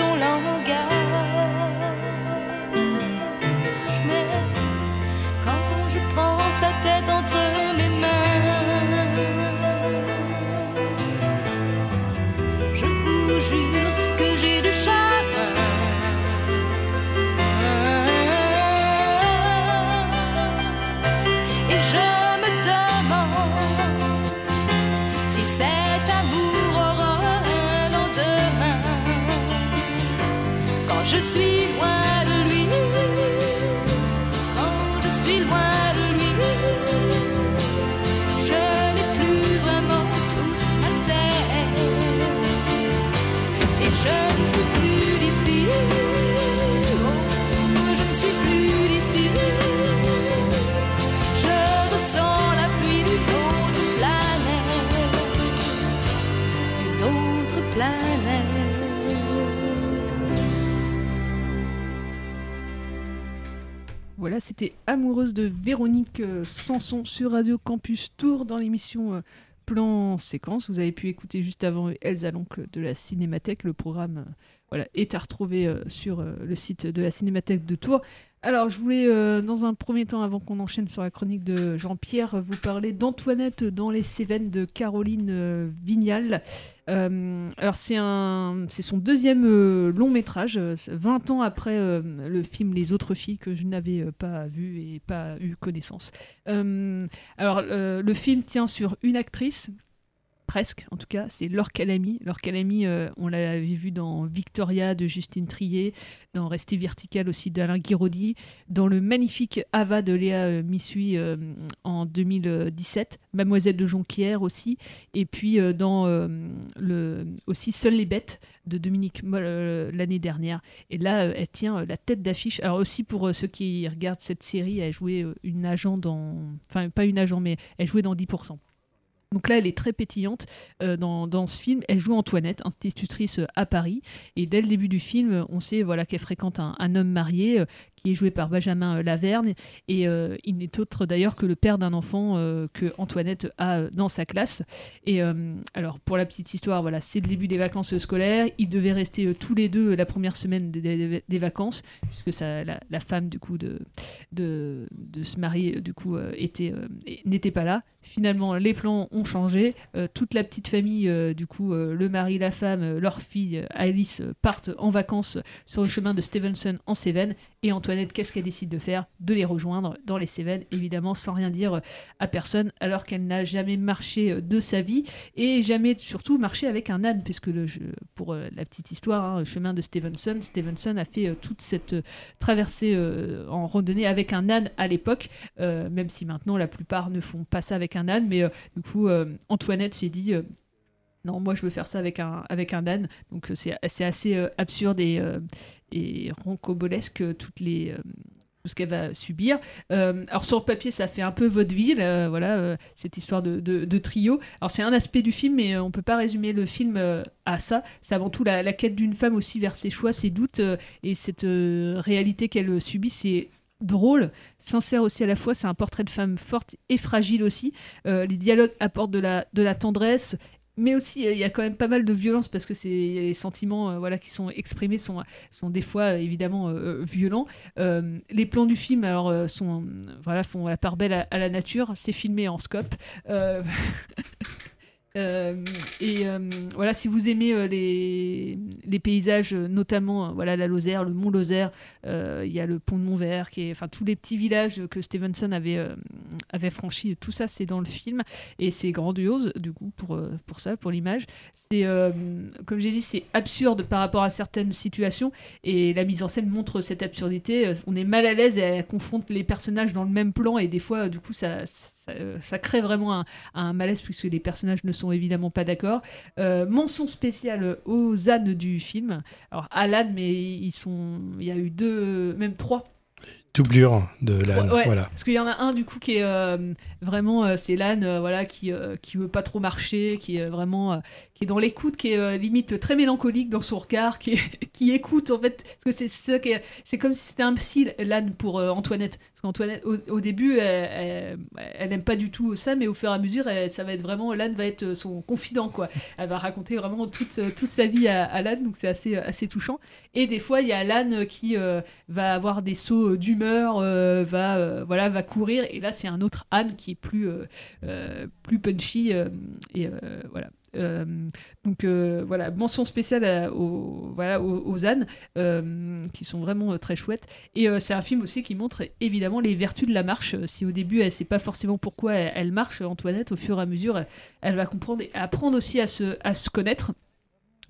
à parler C'était Amoureuse de Véronique euh, Sanson sur Radio Campus Tour dans l'émission euh, Plan Séquence. Vous avez pu écouter juste avant Elsa, l'oncle de la Cinémathèque. Le programme euh, voilà, est à retrouver euh, sur euh, le site de la Cinémathèque de Tours. Alors, je voulais, euh, dans un premier temps, avant qu'on enchaîne sur la chronique de Jean-Pierre, vous parler d'Antoinette dans les Cévennes de Caroline Vignal. Alors, c'est c'est son deuxième long métrage, euh, c'est 20 ans après le film Les autres filles que je n'avais pas vu et pas eu connaissance. Alors, le film tient sur une actrice, presque en tout cas, c'est Laure Calamy. Laure Calamy, euh, on l'avait vu dans Victoria de Justine Trier, dans Rester vertical aussi d'Alain Guiraudy, dans le magnifique Ava de Léa euh, euh, en 2017, Mademoiselle de Jonquière aussi, et puis euh, dans aussi Seules les bêtes de Dominique Moll l'année dernière. Et là, elle tient la tête d'affiche. Alors aussi pour ceux qui regardent cette série, elle jouait une agent dans... Enfin, pas une agent, mais elle jouait dans 10%. Donc là, elle est très pétillante euh, dans, dans ce film. Elle joue Antoinette, institutrice euh, à Paris. Et dès le début du film, euh, on sait voilà, qu'elle fréquente un, homme marié qui est joué par Benjamin euh, Laverne. Et euh, il n'est autre d'ailleurs que le père d'un enfant euh, que Antoinette a dans sa classe. Et alors, pour la petite histoire, voilà, c'est le début des vacances scolaires. Ils devaient rester tous les deux la première semaine des, vacances, puisque la, femme du coup de, de, de marier euh, du coup était n'était pas là. Finalement, les plans ont changé. Toute la petite famille, du coup, le mari, la femme, leur fille, Alice, partent en vacances sur le chemin de Stevenson en Cévennes. Et Antoinette, qu'est-ce qu'elle décide de faire De les rejoindre dans les Cévennes, évidemment, sans rien dire euh, à personne, alors qu'elle n'a jamais marché euh, de sa vie et jamais surtout marché avec un âne, puisque pour euh, la petite histoire, hein, le chemin de Stevenson, Stevenson a fait toute cette traversée en randonnée avec un âne à l'époque, même si maintenant la plupart ne font pas ça avec un âne, mais du coup, Antoinette s'est dit. non, moi je veux faire ça avec un, avec un âne. Donc c'est assez absurde et, et roncobolesque euh, toutes les, euh, tout ce qu'elle va subir. Euh, alors sur le papier, ça fait un peu vaudeville, voilà, cette histoire de, trio. Alors c'est un aspect du film, mais on peut pas résumer le film à ça. C'est avant tout la, quête d'une femme aussi vers ses choix, ses doutes et cette réalité qu'elle subit. C'est drôle, sincère aussi à la fois. C'est un portrait de femme forte et fragile aussi. Les dialogues apportent de la tendresse. Mais aussi, il y a quand même pas mal de violence parce que c'est les sentiments euh, voilà, qui sont exprimés sont, sont des fois euh, évidemment euh, violents. Les plans du film alors, sont, voilà, font la part belle à la nature. C'est filmé en scope. Euh, et euh, voilà, si vous aimez euh, les, paysages, notamment voilà la Lozère, le Mont Lozère, il y a le pont de Montvert, qui est, enfin tous les petits villages que Stevenson avait avait franchi. Tout ça, c'est dans le film et c'est grandiose du coup pour, pour ça, pour l'image. C'est, comme j'ai dit, c'est absurde par rapport à certaines situations et la mise en scène montre cette absurdité. On est mal à l'aise et elle confronte les personnages dans le même plan et des fois, du coup, ça, crée vraiment un, un, malaise puisque les personnages ne sont évidemment pas d'accord. mention spéciale aux ânes du film. Alors Alan, mais ils sont, il y a eu deux, même trois doublure de l'âne. voilà. Parce qu'il y en a un du coup qui est euh, vraiment euh, c'est l'âne euh, voilà qui qui veut pas trop marcher, qui est vraiment qui est dans l'écoute, qui est limite très mélancolique dans son regard, qui qui écoute en fait parce que c'est c'est comme si c'était un psy l'âne pour Antoinette. Parce qu'Antoinette au, début elle, elle, aime pas du tout ça, mais au fur et à mesure ça va être vraiment l'âne va être son confident quoi. Elle va raconter vraiment toute toute sa vie à, à l'âne donc c'est assez assez touchant. Et des fois il y a l'âne qui va avoir des sauts d'humeur euh, va, euh, voilà, va courir. Et là, c'est un autre âne qui est plus, euh, plus punchy. et voilà. Donc voilà, mention spéciale aux, voilà, aux, ânes qui sont vraiment très chouettes. Et c'est un film aussi qui montre évidemment les vertus de la marche. Si au début elle sait pas forcément pourquoi elle, marche, Antoinette, au fur et à mesure, elle, elle va comprendre et apprendre aussi à se, à se connaître.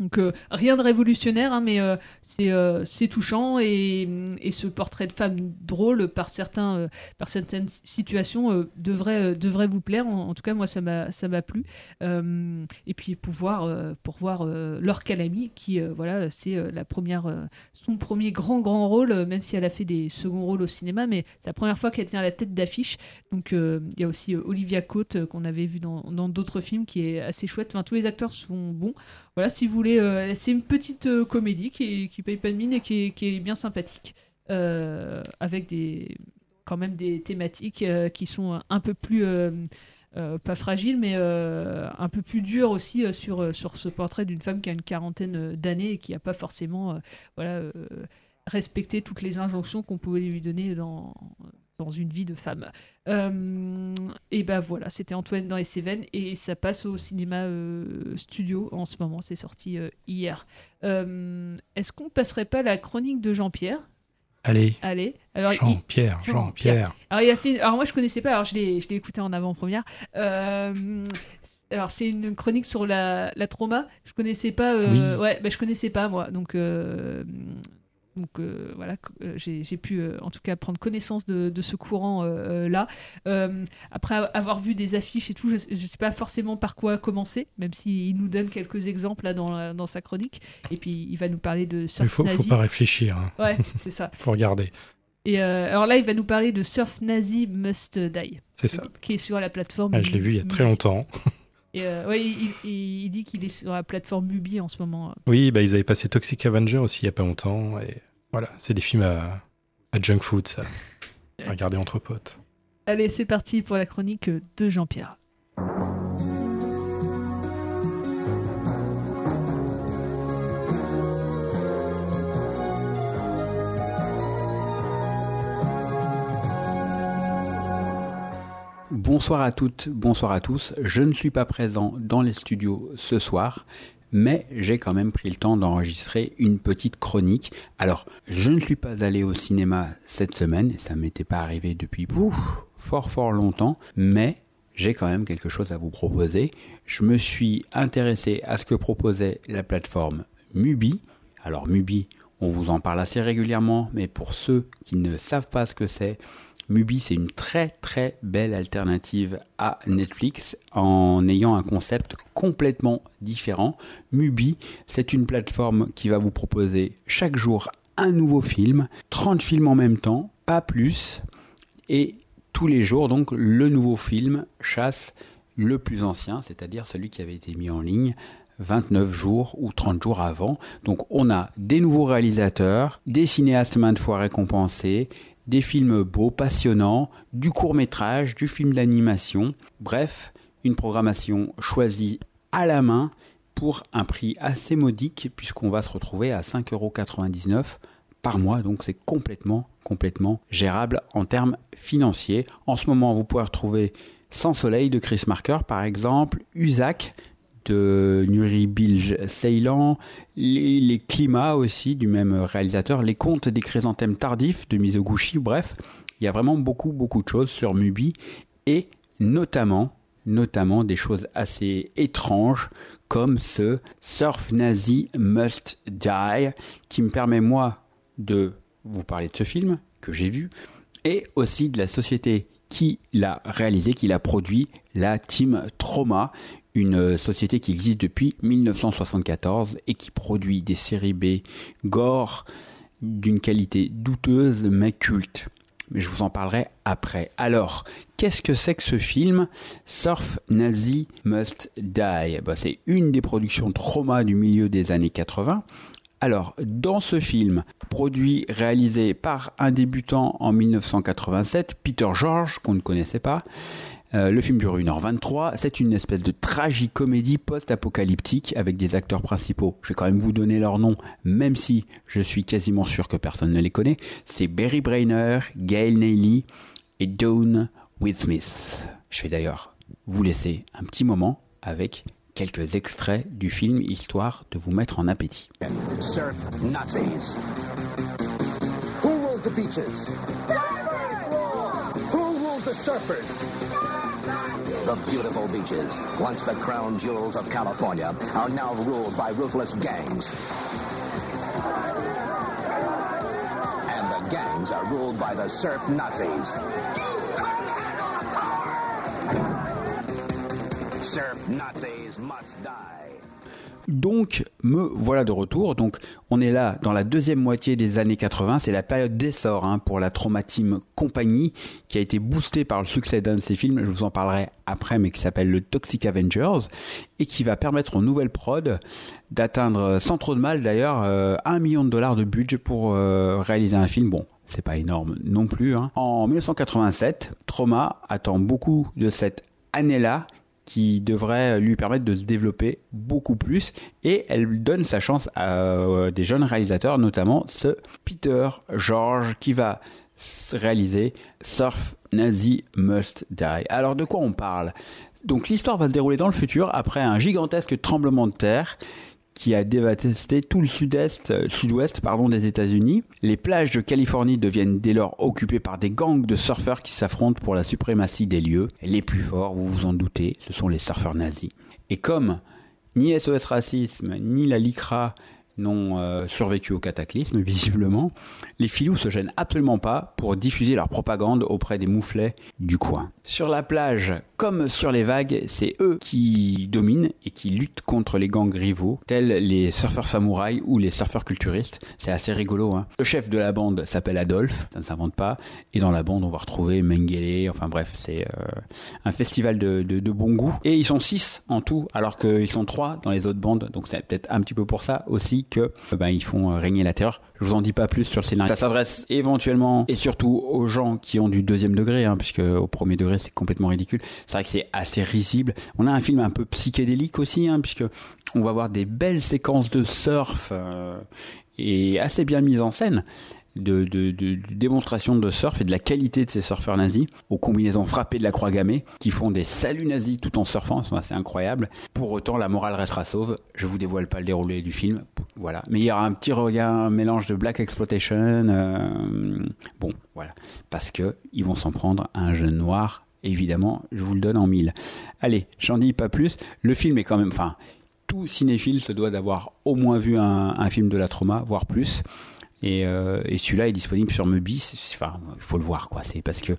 Donc euh, rien de révolutionnaire, hein, mais euh, euh, c'est touchant et, ce portrait de femme drôle par, certains, par certaines situations devrait, devrait vous plaire. En, tout cas, moi, ça m'a plu. et puis pour voir, pour voir Laure Calamy, qui voilà, c'est la première, son premier grand grand rôle, même si elle a fait des seconds rôles au cinéma, mais c'est la première fois qu'elle tient la tête d'affiche. Donc il y a aussi Olivia Cote qu'on avait vu dans d'autres films, qui est assez chouette. Enfin, tous les acteurs sont bons. Voilà, si vous voulez, euh, c'est une petite euh, comédie qui, qui paye pas de mine et qui est, bien sympathique, euh, avec des, quand même des thématiques qui sont un peu plus, pas fragiles, mais un peu plus dures aussi sur, sur ce portrait d'une femme qui a une quarantaine d'années et qui n'a pas forcément voilà, respecté toutes les injonctions qu'on pouvait lui donner dans dans une vie de femme. Euh, et ben voilà, c'était Antoine dans les Cévennes et ça passe au cinéma euh, studio en ce moment, c'est sorti euh, hier. Est-ce qu'on passerait pas la chronique de Jean-Pierre? Allez. Allez. Alors, Jean-Pierre, Jean-Pierre. alors, il a fait... alors moi je connaissais pas, alors je l'ai, je l'ai écouté en avant-première. alors c'est une chronique sur la, la trauma. Je connaissais pas. Ouais, ben, je connaissais pas moi. Donc donc euh, voilà, euh, j'ai pu euh, en tout cas prendre connaissance de, ce courant-là. après avoir vu des affiches et tout, je ne sais pas forcément par quoi commencer, même s'il nous donne quelques exemples là dans, dans sa chronique. Et puis il va nous parler de surf Il ne faut pas réfléchir. Hein. Ouais, c'est ça. faut regarder. Et alors là, il va nous parler de Surf Nazi Must Die. C'est ça. Qui est sur la plateforme. Ah, je l'ai vu il y a très longtemps. Et ouais, il, il, dit qu'il est sur la plateforme Mubi en ce moment. Oui, bah, ils avaient passé Toxic Avenger aussi il y a pas longtemps. Et voilà, c'est des films à, à junk food, ça. À regarder entre potes. Allez, c'est parti pour la chronique de Jean-Pierre. Bonsoir à toutes, bonsoir à tous. Je ne suis pas présent dans les studios ce soir, mais j'ai quand même pris le temps d'enregistrer une petite chronique. Alors, je ne suis pas allé au cinéma cette semaine, et ça m'était pas arrivé depuis fort fort longtemps, mais j'ai quand même quelque chose à vous proposer. Je me suis intéressé à ce que proposait la plateforme Mubi. Alors Mubi, on vous en parle assez régulièrement, mais pour ceux qui ne savent pas ce que c'est, Mubi, c'est une très très belle alternative à Netflix en ayant un concept complètement différent. Mubi, c'est une plateforme qui va vous proposer chaque jour un nouveau film, 30 films en même temps, pas plus, et tous les jours, donc, le nouveau film chasse le plus ancien, c'est-à-dire celui qui avait été mis en ligne 29 jours ou 30 jours avant. Donc on a des nouveaux réalisateurs, des cinéastes maintes fois récompensés, des films beaux, passionnants, du court métrage, du film d'animation, bref, une programmation choisie à la main pour un prix assez modique puisqu'on va se retrouver à 5,99€ par mois, donc c'est complètement, complètement gérable en termes financiers. En ce moment, vous pouvez retrouver Sans Soleil de Chris Marker par exemple, Usac de Nuri Bilge Ceylan, les, climats aussi du même réalisateur, les contes des chrysanthèmes tardifs de Mizoguchi, bref, il y a vraiment beaucoup beaucoup de choses sur Mubi et notamment, notamment des choses assez étranges comme ce Surf Nazi Must Die qui me permet moi de vous parler de ce film que j'ai vu et aussi de la société qui l'a réalisé, qui l'a produit, la Team Trauma, une société qui existe depuis 1974 et qui produit des séries B gore d'une qualité douteuse mais culte. Mais je vous en parlerai après. Alors, qu'est-ce que c'est que ce film? Surf Nazi Must Die bah, C'est une des productions trauma du milieu des années 80. Alors, dans ce film, produit, réalisé par un débutant en 1987, Peter George, qu'on ne connaissait pas, euh, le film dure 1h23. C'est une espèce de tragicomédie post-apocalyptique avec des acteurs principaux. Je vais quand même vous donner leur nom, même si je suis quasiment sûr que personne ne les connaît. C'est Barry Brainer, Gail Neely et Dawn Smith. Je vais d'ailleurs vous laisser un petit moment avec quelques extraits du film histoire de vous mettre en appétit. Who rules the surfers? The beautiful beaches, once the crown jewels of California, are now ruled by ruthless gangs. And the gangs are ruled by the surf Nazis. Surf Nazis must die. Donc, me voilà de retour. Donc, on est là dans la deuxième moitié des années 80. C'est la période d'essor hein, pour la Traumatim Company, qui a été boostée par le succès d'un de ses films. Je vous en parlerai après, mais qui s'appelle le Toxic Avengers et qui va permettre aux nouvelles prod d'atteindre, sans trop de mal d'ailleurs, euh, un million de dollars de budget pour euh, réaliser un film. Bon, c'est pas énorme non plus. Hein. En 1987, Trauma attend beaucoup de cette année-là qui devrait lui permettre de se développer beaucoup plus et elle donne sa chance à euh, des jeunes réalisateurs notamment ce Peter George qui va réaliser Surf Nazi Must Die. Alors de quoi on parle? Donc l'histoire va se dérouler dans le futur après un gigantesque tremblement de terre qui a dévasté tout le euh, sud-ouest des États-Unis. Les plages de Californie deviennent dès lors occupées par des gangs de surfeurs qui s'affrontent pour la suprématie des lieux. Les plus forts, vous vous en doutez, ce sont les surfeurs nazis. Et comme ni SOS Racisme, ni la LICRA n'ont euh, survécu au cataclysme, visiblement, les filous se gênent absolument pas pour diffuser leur propagande auprès des mouflets du coin. Sur la plage, comme sur les vagues, c'est eux qui dominent et qui luttent contre les gangs rivaux, tels les surfeurs samouraïs ou les surfeurs culturistes. C'est assez rigolo. Hein. Le chef de la bande s'appelle Adolphe, ça ne s'invente pas, et dans la bande on va retrouver Mengele, enfin bref, c'est euh, un festival de, de, de, bon goût. Et ils sont six en tout, alors qu'ils sont trois dans les autres bandes, donc c'est peut-être un petit peu pour ça aussi que ben, ils font régner la terreur. Je vous en dis pas plus sur le scénario. Ça s'adresse éventuellement et surtout aux gens qui ont du deuxième degré, hein, puisque au premier degré c'est complètement ridicule. C'est vrai que c'est assez risible. On a un film un peu psychédélique aussi, hein, puisque on va voir des belles séquences de surf euh, et assez bien mises en scène de, de, démonstration de surf et de la qualité de ces surfeurs nazis, aux combinaisons frappées de la croix gammée, qui font des saluts nazis tout en surfant, c'est assez incroyable. Pour autant, la morale restera sauve. Je vous dévoile pas le déroulé du film, voilà. Mais il y aura un petit regard, mélange de black exploitation, euh, bon, voilà, parce que ils vont s'en prendre à un jeune noir. Évidemment, je vous le donne en mille. Allez, j'en dis pas plus. Le film est quand même, enfin, tout cinéphile se doit d'avoir au moins vu un film de la trauma, voire plus. Et, euh, et celui-là est disponible sur Mubis. Enfin, il faut le voir, quoi. C'est parce que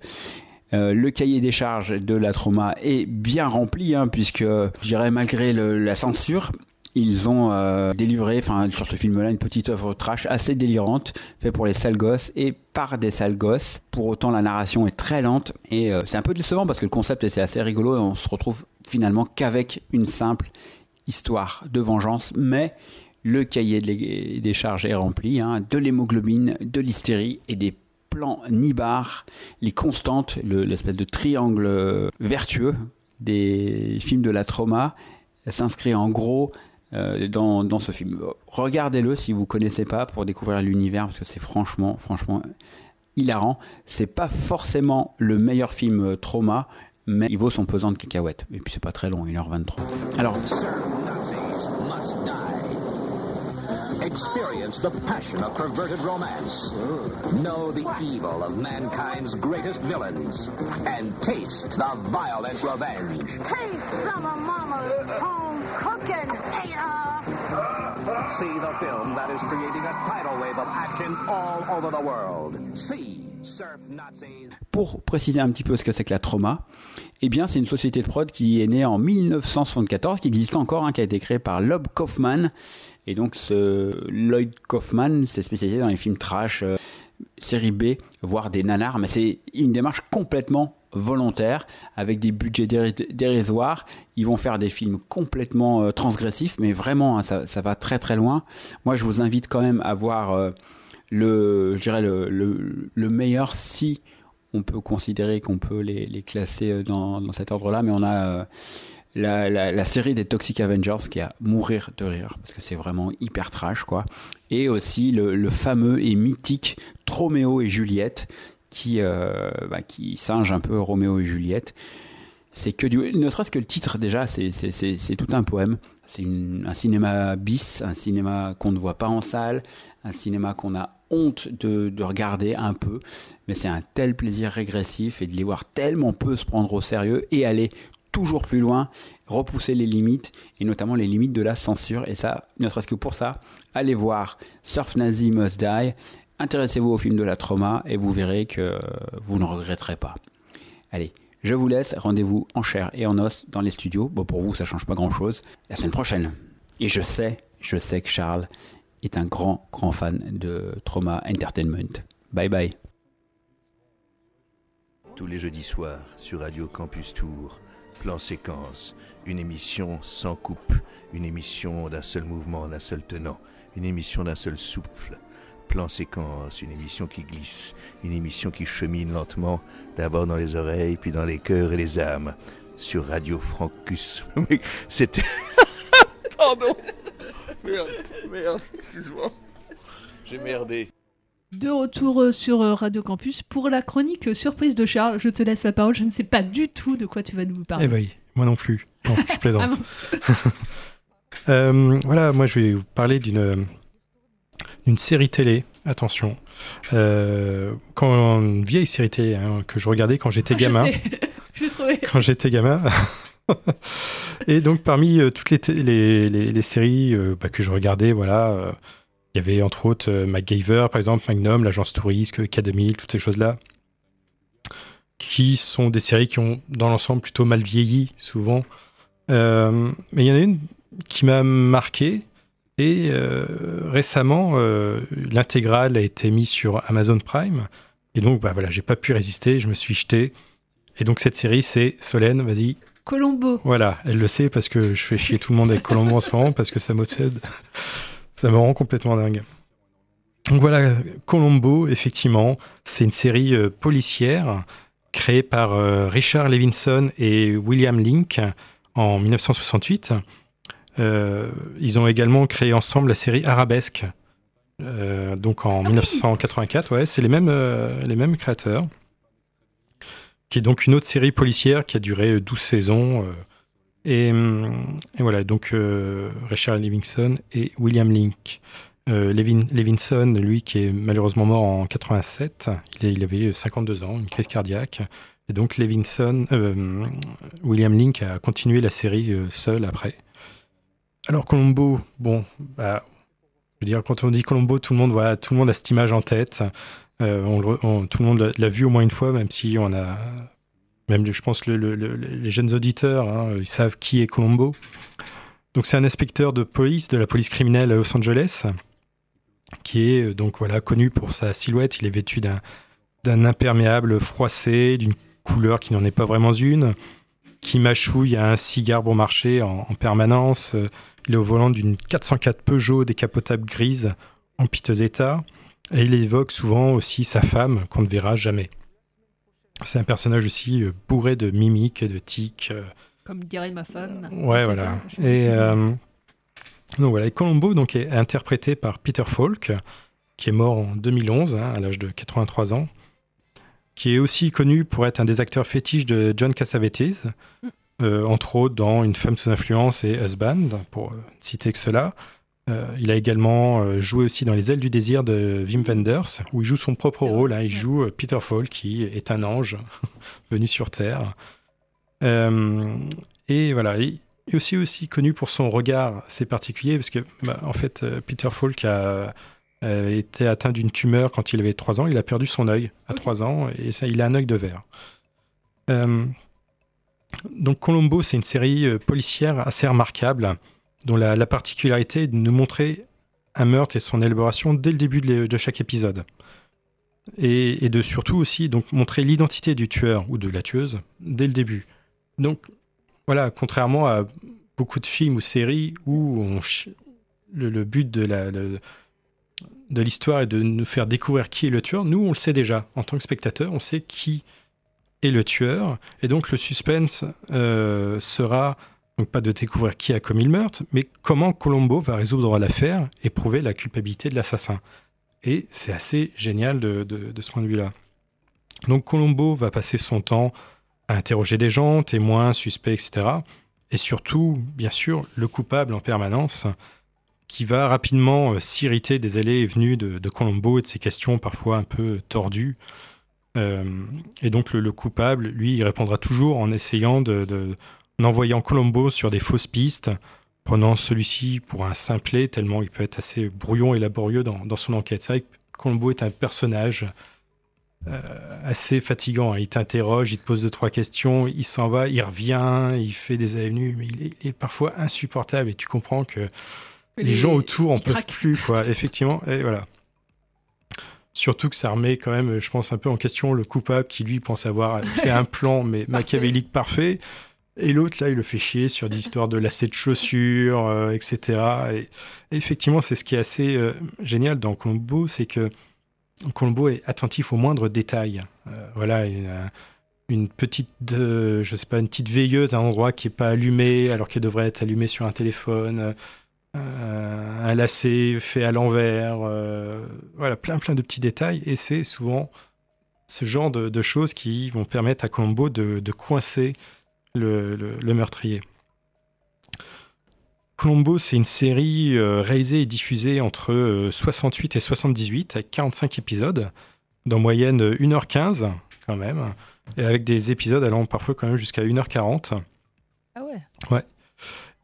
euh, le cahier des charges de la trauma est bien rempli, hein, puisque, je malgré la censure, ils ont euh, délivré, enfin, sur ce film-là, une petite œuvre trash assez délirante, faite pour les sales gosses et par des sales gosses. Pour autant, la narration est très lente et c'est un peu décevant parce que le concept est assez rigolo et on se retrouve finalement qu'avec une simple histoire de vengeance, mais le cahier des charges est rempli, hein, de l'hémoglobine, de l'hystérie et des plans nibar, les constantes, l'espèce de triangle vertueux des films de la trauma s'inscrit en gros euh, dans, dans, ce film. Regardez-le si vous connaissez pas pour découvrir l'univers parce que c'est franchement, franchement hilarant. C'est pas forcément le meilleur film trauma, mais il vaut son pesant de cacahuètes. Et puis c'est pas très long, 1h23. Alors. Experience the passion of perverted romance. Know the evil of mankind's greatest villains. And taste the violent revenge. Taste some of Mama's home cooking. See the film that is creating a tidal wave of action all over the world. See. Pour préciser un petit peu ce que c'est que la Trauma, eh bien, c'est une société de prod qui est née en 1974, qui existe encore, hein, qui a été créée par Lob Kaufman. Et donc, Lloyd Kaufman s'est spécialisé dans les films trash, euh, série B, voire des nanars, c'est une démarche complètement volontaire, avec des budgets déri- dérisoires. Ils vont faire des films complètement euh, transgressifs, mais vraiment, hein, ça, ça va très très loin. Moi, je vous invite quand même à voir euh, le, je dirais le, le, le meilleur si on peut considérer qu'on peut les, les classer euh, dans, dans cet ordre-là, mais on a euh, la, la, la série des Toxic Avengers qui a mourir de rire parce que c'est vraiment hyper trash quoi. Et aussi le, le fameux et mythique Troméo et Juliette qui euh, bah, qui singe un peu Roméo et Juliette. C'est que du, ne serait-ce que le titre déjà, c'est tout un poème. C'est un cinéma bis, un cinéma qu'on ne voit pas en salle, un cinéma qu'on a honte de, de regarder un peu, mais c'est un tel plaisir régressif et de les voir tellement peu se prendre au sérieux et aller toujours plus loin, repousser les limites, et notamment les limites de la censure. Et ça, ne serait-ce que pour ça, allez voir Surf Nazi Must Die, intéressez-vous au film de la trauma, et vous verrez que vous ne regretterez pas. Allez, je vous laisse, rendez-vous en chair et en os dans les studios. Bon, pour vous, ça change pas grand-chose. La semaine prochaine. Et je sais, je sais que Charles est un grand, grand fan de Trauma Entertainment. Bye bye. Tous les jeudis soirs sur Radio Campus Tour, plan séquence, une émission sans coupe, une émission d'un seul mouvement, d'un seul tenant, une émission d'un seul souffle. Plan séquence, une émission qui glisse, une émission qui chemine lentement, d'abord dans les oreilles, puis dans les cœurs et les âmes. Sur Radio Francus. Mais C'était. Pardon Merde, merde, excuse-moi. J'ai merdé. De retour euh, sur euh, Radio Campus pour la chronique euh, surprise de Charles. Je te laisse la parole. Je ne sais pas du tout de quoi tu vas nous parler. Eh ben oui, moi non plus. Non, je Ah plaisante. Euh, voilà, moi je vais vous parler d'une d'une série télé. Attention, euh, quand une vieille série télé hein, que je regardais quand j'étais Ah, gamin. trouvé. Quand j'étais gamin. Et donc parmi euh, toutes les, les, les- les séries euh, bah, que je regardais, voilà, euh, il y avait entre autres MacGyver, par exemple, Magnum, l'agence Touriste, K2000, toutes ces choses-là, qui sont des séries qui ont dans l'ensemble plutôt mal vieilli souvent. Mais il y en a une qui m'a marqué. Et euh, récemment, euh, l'intégrale a été mise sur Amazon Prime. Et donc, bah voilà, j'ai pas pu résister, je me suis jeté. Et donc, cette série, c'est Solène, vas-y. Colombo. Voilà, elle le sait parce que je fais chier tout le monde avec Colombo en ce moment parce que ça m'obsède. Ça me rend complètement dingue. Donc voilà, Colombo, effectivement, c'est une série euh, policière créée par euh, Richard Levinson et William Link en 1968. Euh, ils ont également créé ensemble la série Arabesque, euh, donc en 1984. Ouais, c'est les mêmes, euh, les mêmes créateurs. Qui est donc une autre série policière qui a duré euh, 12 saisons. euh, et, et voilà, donc Richard Levinson et William Link. Levin- Levinson, lui, qui est malheureusement mort en 87, il, il avait 52 ans, une crise cardiaque. Et donc Levinson, William Link a continué la série seul après. Alors Colombo, bon, bah, je veux dire, quand on dit Colombo, tout le monde, voilà, tout le monde a cette image en tête. Euh, on tout le monde l'a- vu au moins une fois, même si on a, même je pense le- le- le- les jeunes auditeurs, hein, ils savent qui est Colombo. Donc c'est un inspecteur de police de la police criminelle à Los Angeles, qui est euh, donc voilà connu pour sa silhouette. Il est vêtu d'un imperméable froissé, d'une couleur qui n'en est pas vraiment une, qui mâchouille un cigare bon marché en, en permanence. Euh, Il est au volant d'une 404 Peugeot décapotable grise en piteux état. Et il évoque souvent aussi sa femme qu'on ne verra jamais. C'est un personnage aussi euh, bourré de mimiques et de tics. euh, Comme dirait ma femme. Ouais, voilà. ça, Et euh, donc voilà, et Colombo donc est interprété par Peter Falk, qui est mort en 2011 hein, à l'âge de 83 ans, qui est aussi connu pour être un des acteurs fétiches de John Cassavetes, euh, entre autres dans Une femme sous influence et Husband, pour euh, ne citer que cela. Euh, il a également euh, joué aussi dans Les ailes du désir de Wim Wenders, où il joue son propre rôle. hein. il joue Peter Falk, qui est un ange venu sur Terre. Et voilà, il est aussi, aussi connu pour son regard assez particulier, parce que, bah, en fait, Peter Falk a, a été atteint d'une tumeur quand il avait 3 ans. Il a perdu son œil à 3 ans, et ça, il a un œil de verre. Euh, donc Colombo, c'est une série euh, policière assez remarquable, dont la, la particularité est de nous montrer un meurtre et son élaboration dès le début de, chaque épisode. Et, et de surtout aussi donc, montrer l'identité du tueur ou de la tueuse dès le début. Donc voilà, contrairement à beaucoup de films ou séries où on le, le but de la, de, de l'histoire est de nous faire découvrir qui est le tueur, nous on le sait déjà. En tant que spectateur, on sait qui est le tueur. Et donc le suspense euh, sera donc pas de découvrir qui a commis le meurtre, mais comment Colombo va résoudre l'affaire et prouver la culpabilité de l'assassin. Et c'est assez génial de, de- de ce point de vue-là. Donc Colombo va passer son temps à interroger des gens, témoins, suspects, etc. Et surtout, bien sûr, le coupable en permanence, qui va rapidement euh, s'irriter des allées et venues de, Colombo et de ses questions parfois un peu tordues. Euh, et donc le, le coupable, lui, il répondra toujours en essayant de, de- Colombo sur des fausses pistes, prenant celui-ci pour un simplet, tellement il peut être assez brouillon et laborieux dans, dans son enquête. C'est vrai que Colombo est un personnage euh, assez fatigant. hein. Il t'interroge, il te pose deux, trois questions, il s'en va, il revient, il fait des avenues, mais il est, il est parfois insupportable et tu comprends que Les gens autour en peuvent plus, quoi. Effectivement, et voilà. Surtout que ça remet quand même, je pense, un peu en question le coupable qui, lui, pense avoir fait un plan, mais machiavélique parfait. Et l'autre, là, il le fait chier sur des histoires de lacets de chaussures, euh, etc. Et, effectivement, c'est ce qui est assez euh, génial dans Colombo, c'est que Colombo est attentif aux moindres détails. Euh, voilà, une, une petite, je sais pas, une petite veilleuse à un endroit qui est pas allumée alors qu'elle devrait être allumée sur un téléphone. Euh, un lacet fait à l'envers. euh, voilà, plein plein de petits détails. Et c'est souvent ce genre de, de choses qui vont permettre à Colombo de, de coincer le, le- le meurtrier. Colombo, c'est une série euh, réalisée et diffusée entre euh, 68 et 78, avec 45 épisodes, d'en moyenne euh, 1h15 quand même, et avec des épisodes allant parfois quand même jusqu'à 1h40. Ah ouais. Ouais.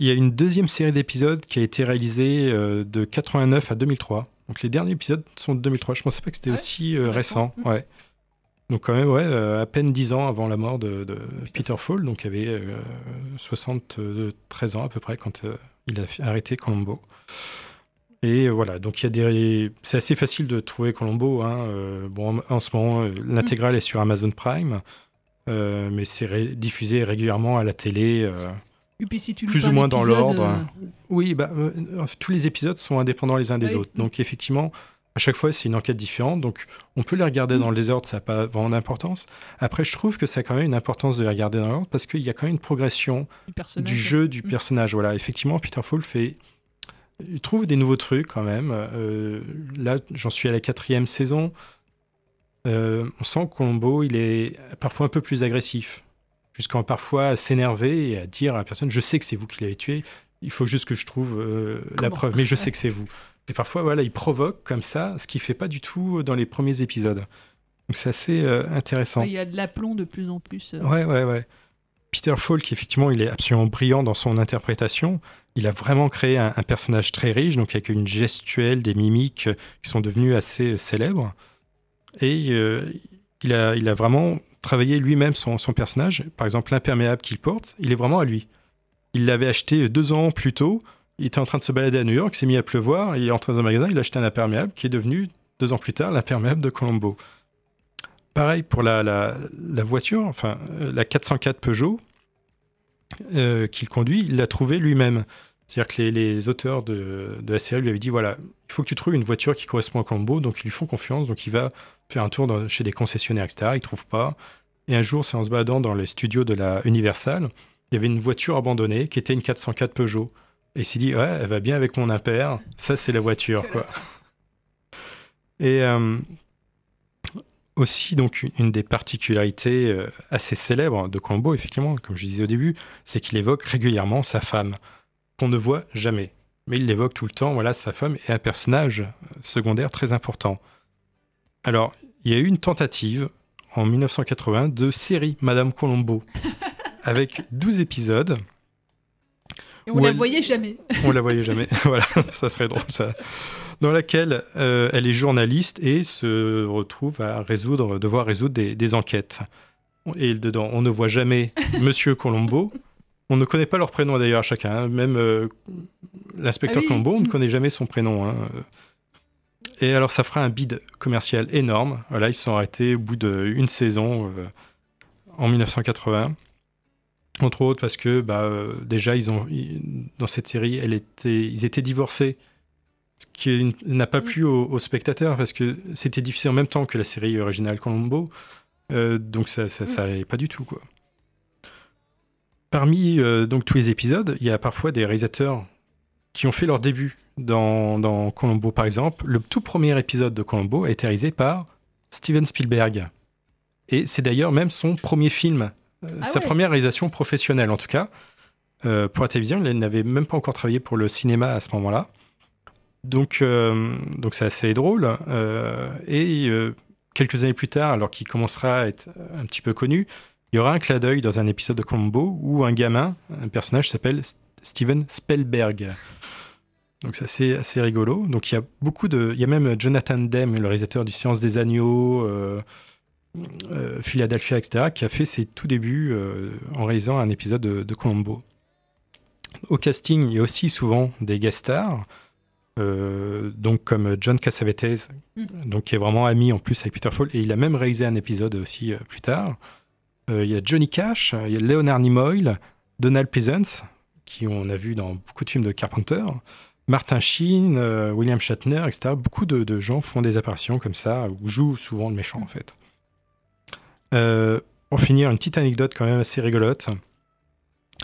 Il y a une deuxième série d'épisodes qui a été réalisée euh, de 89 à 2003. Donc les derniers épisodes sont de 2003. Je pensais pas que c'était aussi euh, récent. récent. Ouais. Donc quand même, ouais, euh, à peine 10 ans avant la mort de, de Peter Fall. Donc il avait euh, 73 ans à peu près quand il a arrêté Colombo. Et voilà, donc il y a des... C'est assez facile de trouver Colombo. hein, bon, en, en ce moment, l'intégrale est sur Amazon Prime. mais c'est ré- diffusé régulièrement à la télé. Euh, Et puis si tu loupes plus ou moins dans l'ordre. euh, Oui, bah, euh, tous les épisodes sont indépendants les uns des oui. autres. Donc effectivement, à chaque fois, c'est une enquête différente. Donc on peut les regarder dans le désordre, ça n'a pas vraiment d'importance. Après, je trouve que ça a quand même une importance de les regarder dans l'ordre parce qu'il y a quand même une progression Du jeu, du Mm. personnage. Voilà, effectivement, Peter Fall fait... Il trouve des nouveaux trucs quand même. Euh, là, j'en suis à la quatrième saison. Euh, on sent que Colombo, il est parfois un peu plus agressif. Jusqu'en parfois à s'énerver et à dire à la personne Je sais que c'est vous qui l'avez tué, il faut juste que je trouve euh, la preuve, mais je sais que c'est vous. Et parfois, voilà, il provoque comme ça, ce qu'il fait pas du tout dans les premiers épisodes. Donc c'est assez euh, intéressant. Il y a de l'aplomb de plus en plus. euh. Ouais, ouais, ouais. Peter Falk, effectivement, il est absolument brillant dans son interprétation. Il a vraiment créé un, un personnage très riche, donc avec une gestuelle, des mimiques qui sont devenues assez célèbres. Et il, a, il a vraiment travaillé lui-même son, son personnage. Par exemple, l'imperméable qu'il porte, il est vraiment à lui. Il l'avait acheté deux ans plus tôt. Il était en train de se balader à New York, s'est mis à pleuvoir, il est entré dans un magasin, il a acheté un imperméable qui est devenu, deux ans plus tard, l'imperméable de Colombo. Pareil pour la, voiture, enfin euh, la 404 Peugeot euh, qu'il conduit, il l'a trouvée lui-même. C'est-à-dire que les, les auteurs de, de la série lui avaient dit voilà, il faut que tu trouves une voiture qui correspond à Colombo, donc ils lui font confiance, donc il va faire un tour dans- chez des concessionnaires, etc. Il trouve pas. Et un jour, c'est en se baladant dans les studios de la Universal, il y avait une voiture abandonnée qui était une 404 Peugeot. Et il s'est dit ouais, elle va bien avec mon impair, ça c'est la voiture, quoi. Et euh, aussi, donc, une- des particularités euh, assez célèbres de Colombo, effectivement, comme je disais au début, c'est qu'il évoque régulièrement sa femme, qu'on ne voit jamais. mais il l'évoque tout le temps. Voilà, sa femme est un personnage secondaire très important. Alors, il y a eu une tentative en 1980 de série Madame Colombo avec 12 épisodes. Et on la voyait jamais. On la voyait jamais. voilà, ça serait drôle ça. Dans laquelle euh, elle est journaliste et se retrouve à résoudre, devoir résoudre des, des enquêtes. Et dedans, on ne voit jamais Monsieur Colombo. On ne connaît pas leur prénom d'ailleurs chacun. hein. Même euh, l'inspecteur Ah oui. Colombo, on ne connaît jamais son prénom. hein. Et alors, ça fera un bid commercial énorme. Voilà, ils se sont arrêtés au bout d'une saison euh, en 1980. Entre autres parce que bah, euh, déjà, ils ont, ils- dans cette série, elle était, ils étaient divorcés. Ce qui n'a pas plu aux, aux spectateurs parce que c'était diffusé en même temps que la série originale Colombo. Euh, donc ça, ça, ça allait pas du tout quoi. Parmi donc tous les épisodes, il y a parfois des réalisateurs qui ont fait leur début dans, dans Colombo par exemple. Le tout premier épisode de Colombo a été réalisé par Steven Spielberg. Et c'est d'ailleurs même son premier film, euh, Ah sa ouais. première réalisation professionnelle en tout cas. Euh, pour la télévision, il n'avait même pas encore travaillé pour le cinéma à ce moment-là. Donc, euh, donc c'est assez drôle. Euh, et quelques années plus tard, alors qu'il commencera à être un petit peu connu, il y aura un clin d'œil dans un épisode de Colombo où un gamin, un personnage s'appelle Steven Spielberg. Donc c'est assez, assez rigolo. Donc il y a beaucoup de... Il y a même Jonathan Demme, le réalisateur du Science des Agneaux, euh, euh, Philadelphia, etc., qui a fait ses tout débuts euh, en réalisant un épisode de, de Colombo. Au casting, il y a aussi souvent des guest stars, euh, donc comme John Cassavetes, Mm. donc qui est vraiment ami en plus avec Peter Falk, et il a même réalisé un épisode aussi euh, plus tard. Euh, il y a Johnny Cash, il y a Leonard Nimoy, Donald Pleasance, qui on a vu dans beaucoup de films de Carpenter, Martin Sheen, euh, William Shatner, etc. Beaucoup de, gens font des apparitions comme ça, ou jouent souvent le méchant en fait. Euh, pour finir, une petite anecdote quand même assez rigolote.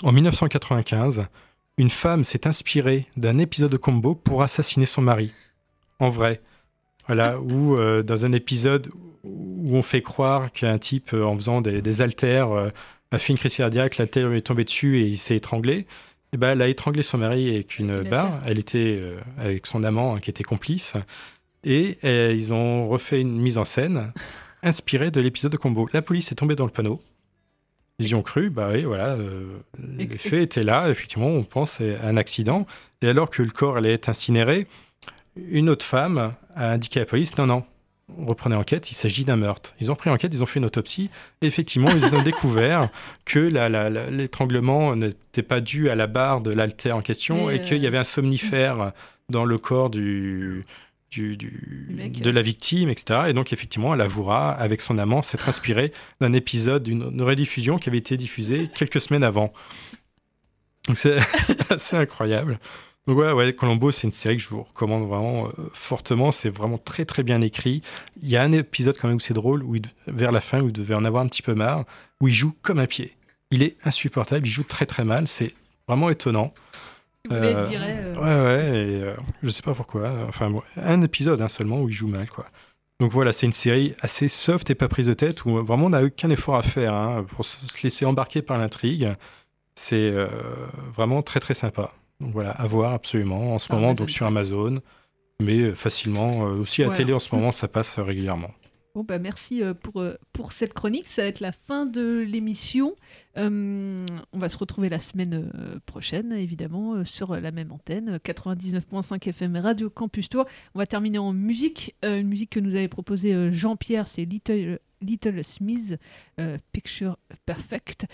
En 1995, une femme s'est inspirée d'un épisode de Combo pour assassiner son mari. En vrai. Voilà, ou euh, dans un épisode où on fait croire qu'un type, euh, en faisant des, des haltères, euh, a fait une crise cardiaque, l'haltère lui est tombé dessus et il s'est étranglé. Et ben, elle a étranglé son mari avec une barre. Elle était euh, avec son amant hein, qui était complice. Et euh, ils ont refait une mise en scène inspirée de l'épisode de Combo. La police est tombée dans le panneau. Ils y ont cru, bah oui, voilà, euh, les faits étaient là, effectivement, on pense à un accident. Et alors que le corps allait être incinéré, une autre femme a indiqué à la police, non, non, reprenez enquête, il s'agit d'un meurtre. Ils ont pris enquête, ils ont fait une autopsie, et effectivement, ils ont découvert que l'étranglement n'était pas dû à la barre de l'altère en question, et qu'il y avait un somnifère dans le corps du, du, du- mec, de la victime, etc. Et donc, effectivement, elle avouera, avec son amant, s'être inspirée d'un épisode d'une d'une rediffusion qui avait été diffusée quelques semaines avant. Donc, c'est assez incroyable. Donc, ouais, ouais, Colombo, c'est une série que je vous recommande vraiment euh, fortement. C'est vraiment très, très bien écrit. Il y a un épisode, quand même, où c'est drôle, où il- vers la fin, où il devait en avoir un petit peu marre, où il joue comme un pied. Il est insupportable, il joue très, très mal. C'est vraiment étonnant. Il voulait être viré, euh. Ouais, ouais, et euh, je sais pas pourquoi. Enfin, bon, un épisode hein, seulement où il joue mal, quoi. Donc voilà, c'est une série assez soft et pas prise de tête où vraiment on n'a aucun effort à faire hein, pour se se laisser embarquer par l'intrigue. C'est euh, vraiment très très sympa. Donc voilà, à voir absolument en ce Par moment Amazon donc sur Amazon, mais euh, facilement euh, aussi à Voilà. télé en ce moment ça passe euh, régulièrement. Bon, bah merci pour, pour cette chronique. Ça va être la fin de l'émission. Euh, on va se retrouver la semaine prochaine, évidemment, sur la même antenne, euh, 99.5 FM Radio Campus Tour. On va terminer en musique. Euh, une musique que nous avait proposée Jean-Pierre, c'est Little, Little Smith, euh, Picture Perfect,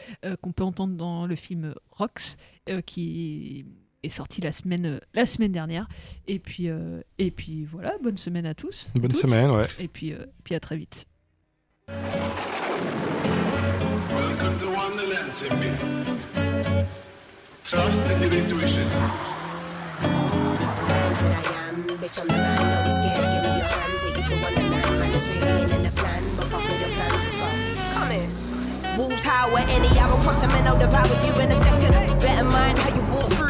qu'on peut entendre dans le film Rocks, qui est sorti la semaine, euh, la semaine dernière. Et puis, euh, et puis voilà, bonne semaine à tous. Bonne toutes. semaine, ouais. Et puis, euh, puis à très vite. Welcome to Wonderland, Simbi. Trust in your intuition. Bitch, I'm the man, don't be scared, give me your hand, take you to Wonderland. Man, it's really ain't in the plan, but fuck with your plans, let's go. Come in. Wolves howl at any arrow, cross I'll devour you in a second. Better mind how you walk through.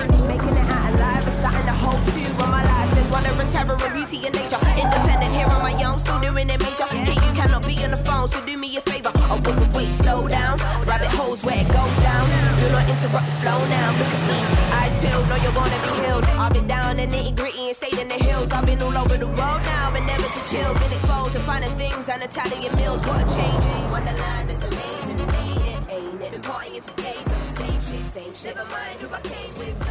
Wonder and terror and beauty in nature. Independent here on my own, still doing it major. Here you cannot be on the phone, so do me a favor. Oh, wait, wait, wait, slow down. Rabbit holes where it goes down. Do not interrupt the flow now. Look at me, eyes peeled, know you're gonna be healed. I've been down in nitty gritty and stayed in the hills. I've been all over the world now, but never to chill. Been exposed to finding things and Italian meals. What a change. Wonderland is amazing, made it. Ain't it? Been partying for days on the same shit, same shit. Never mind who I came with.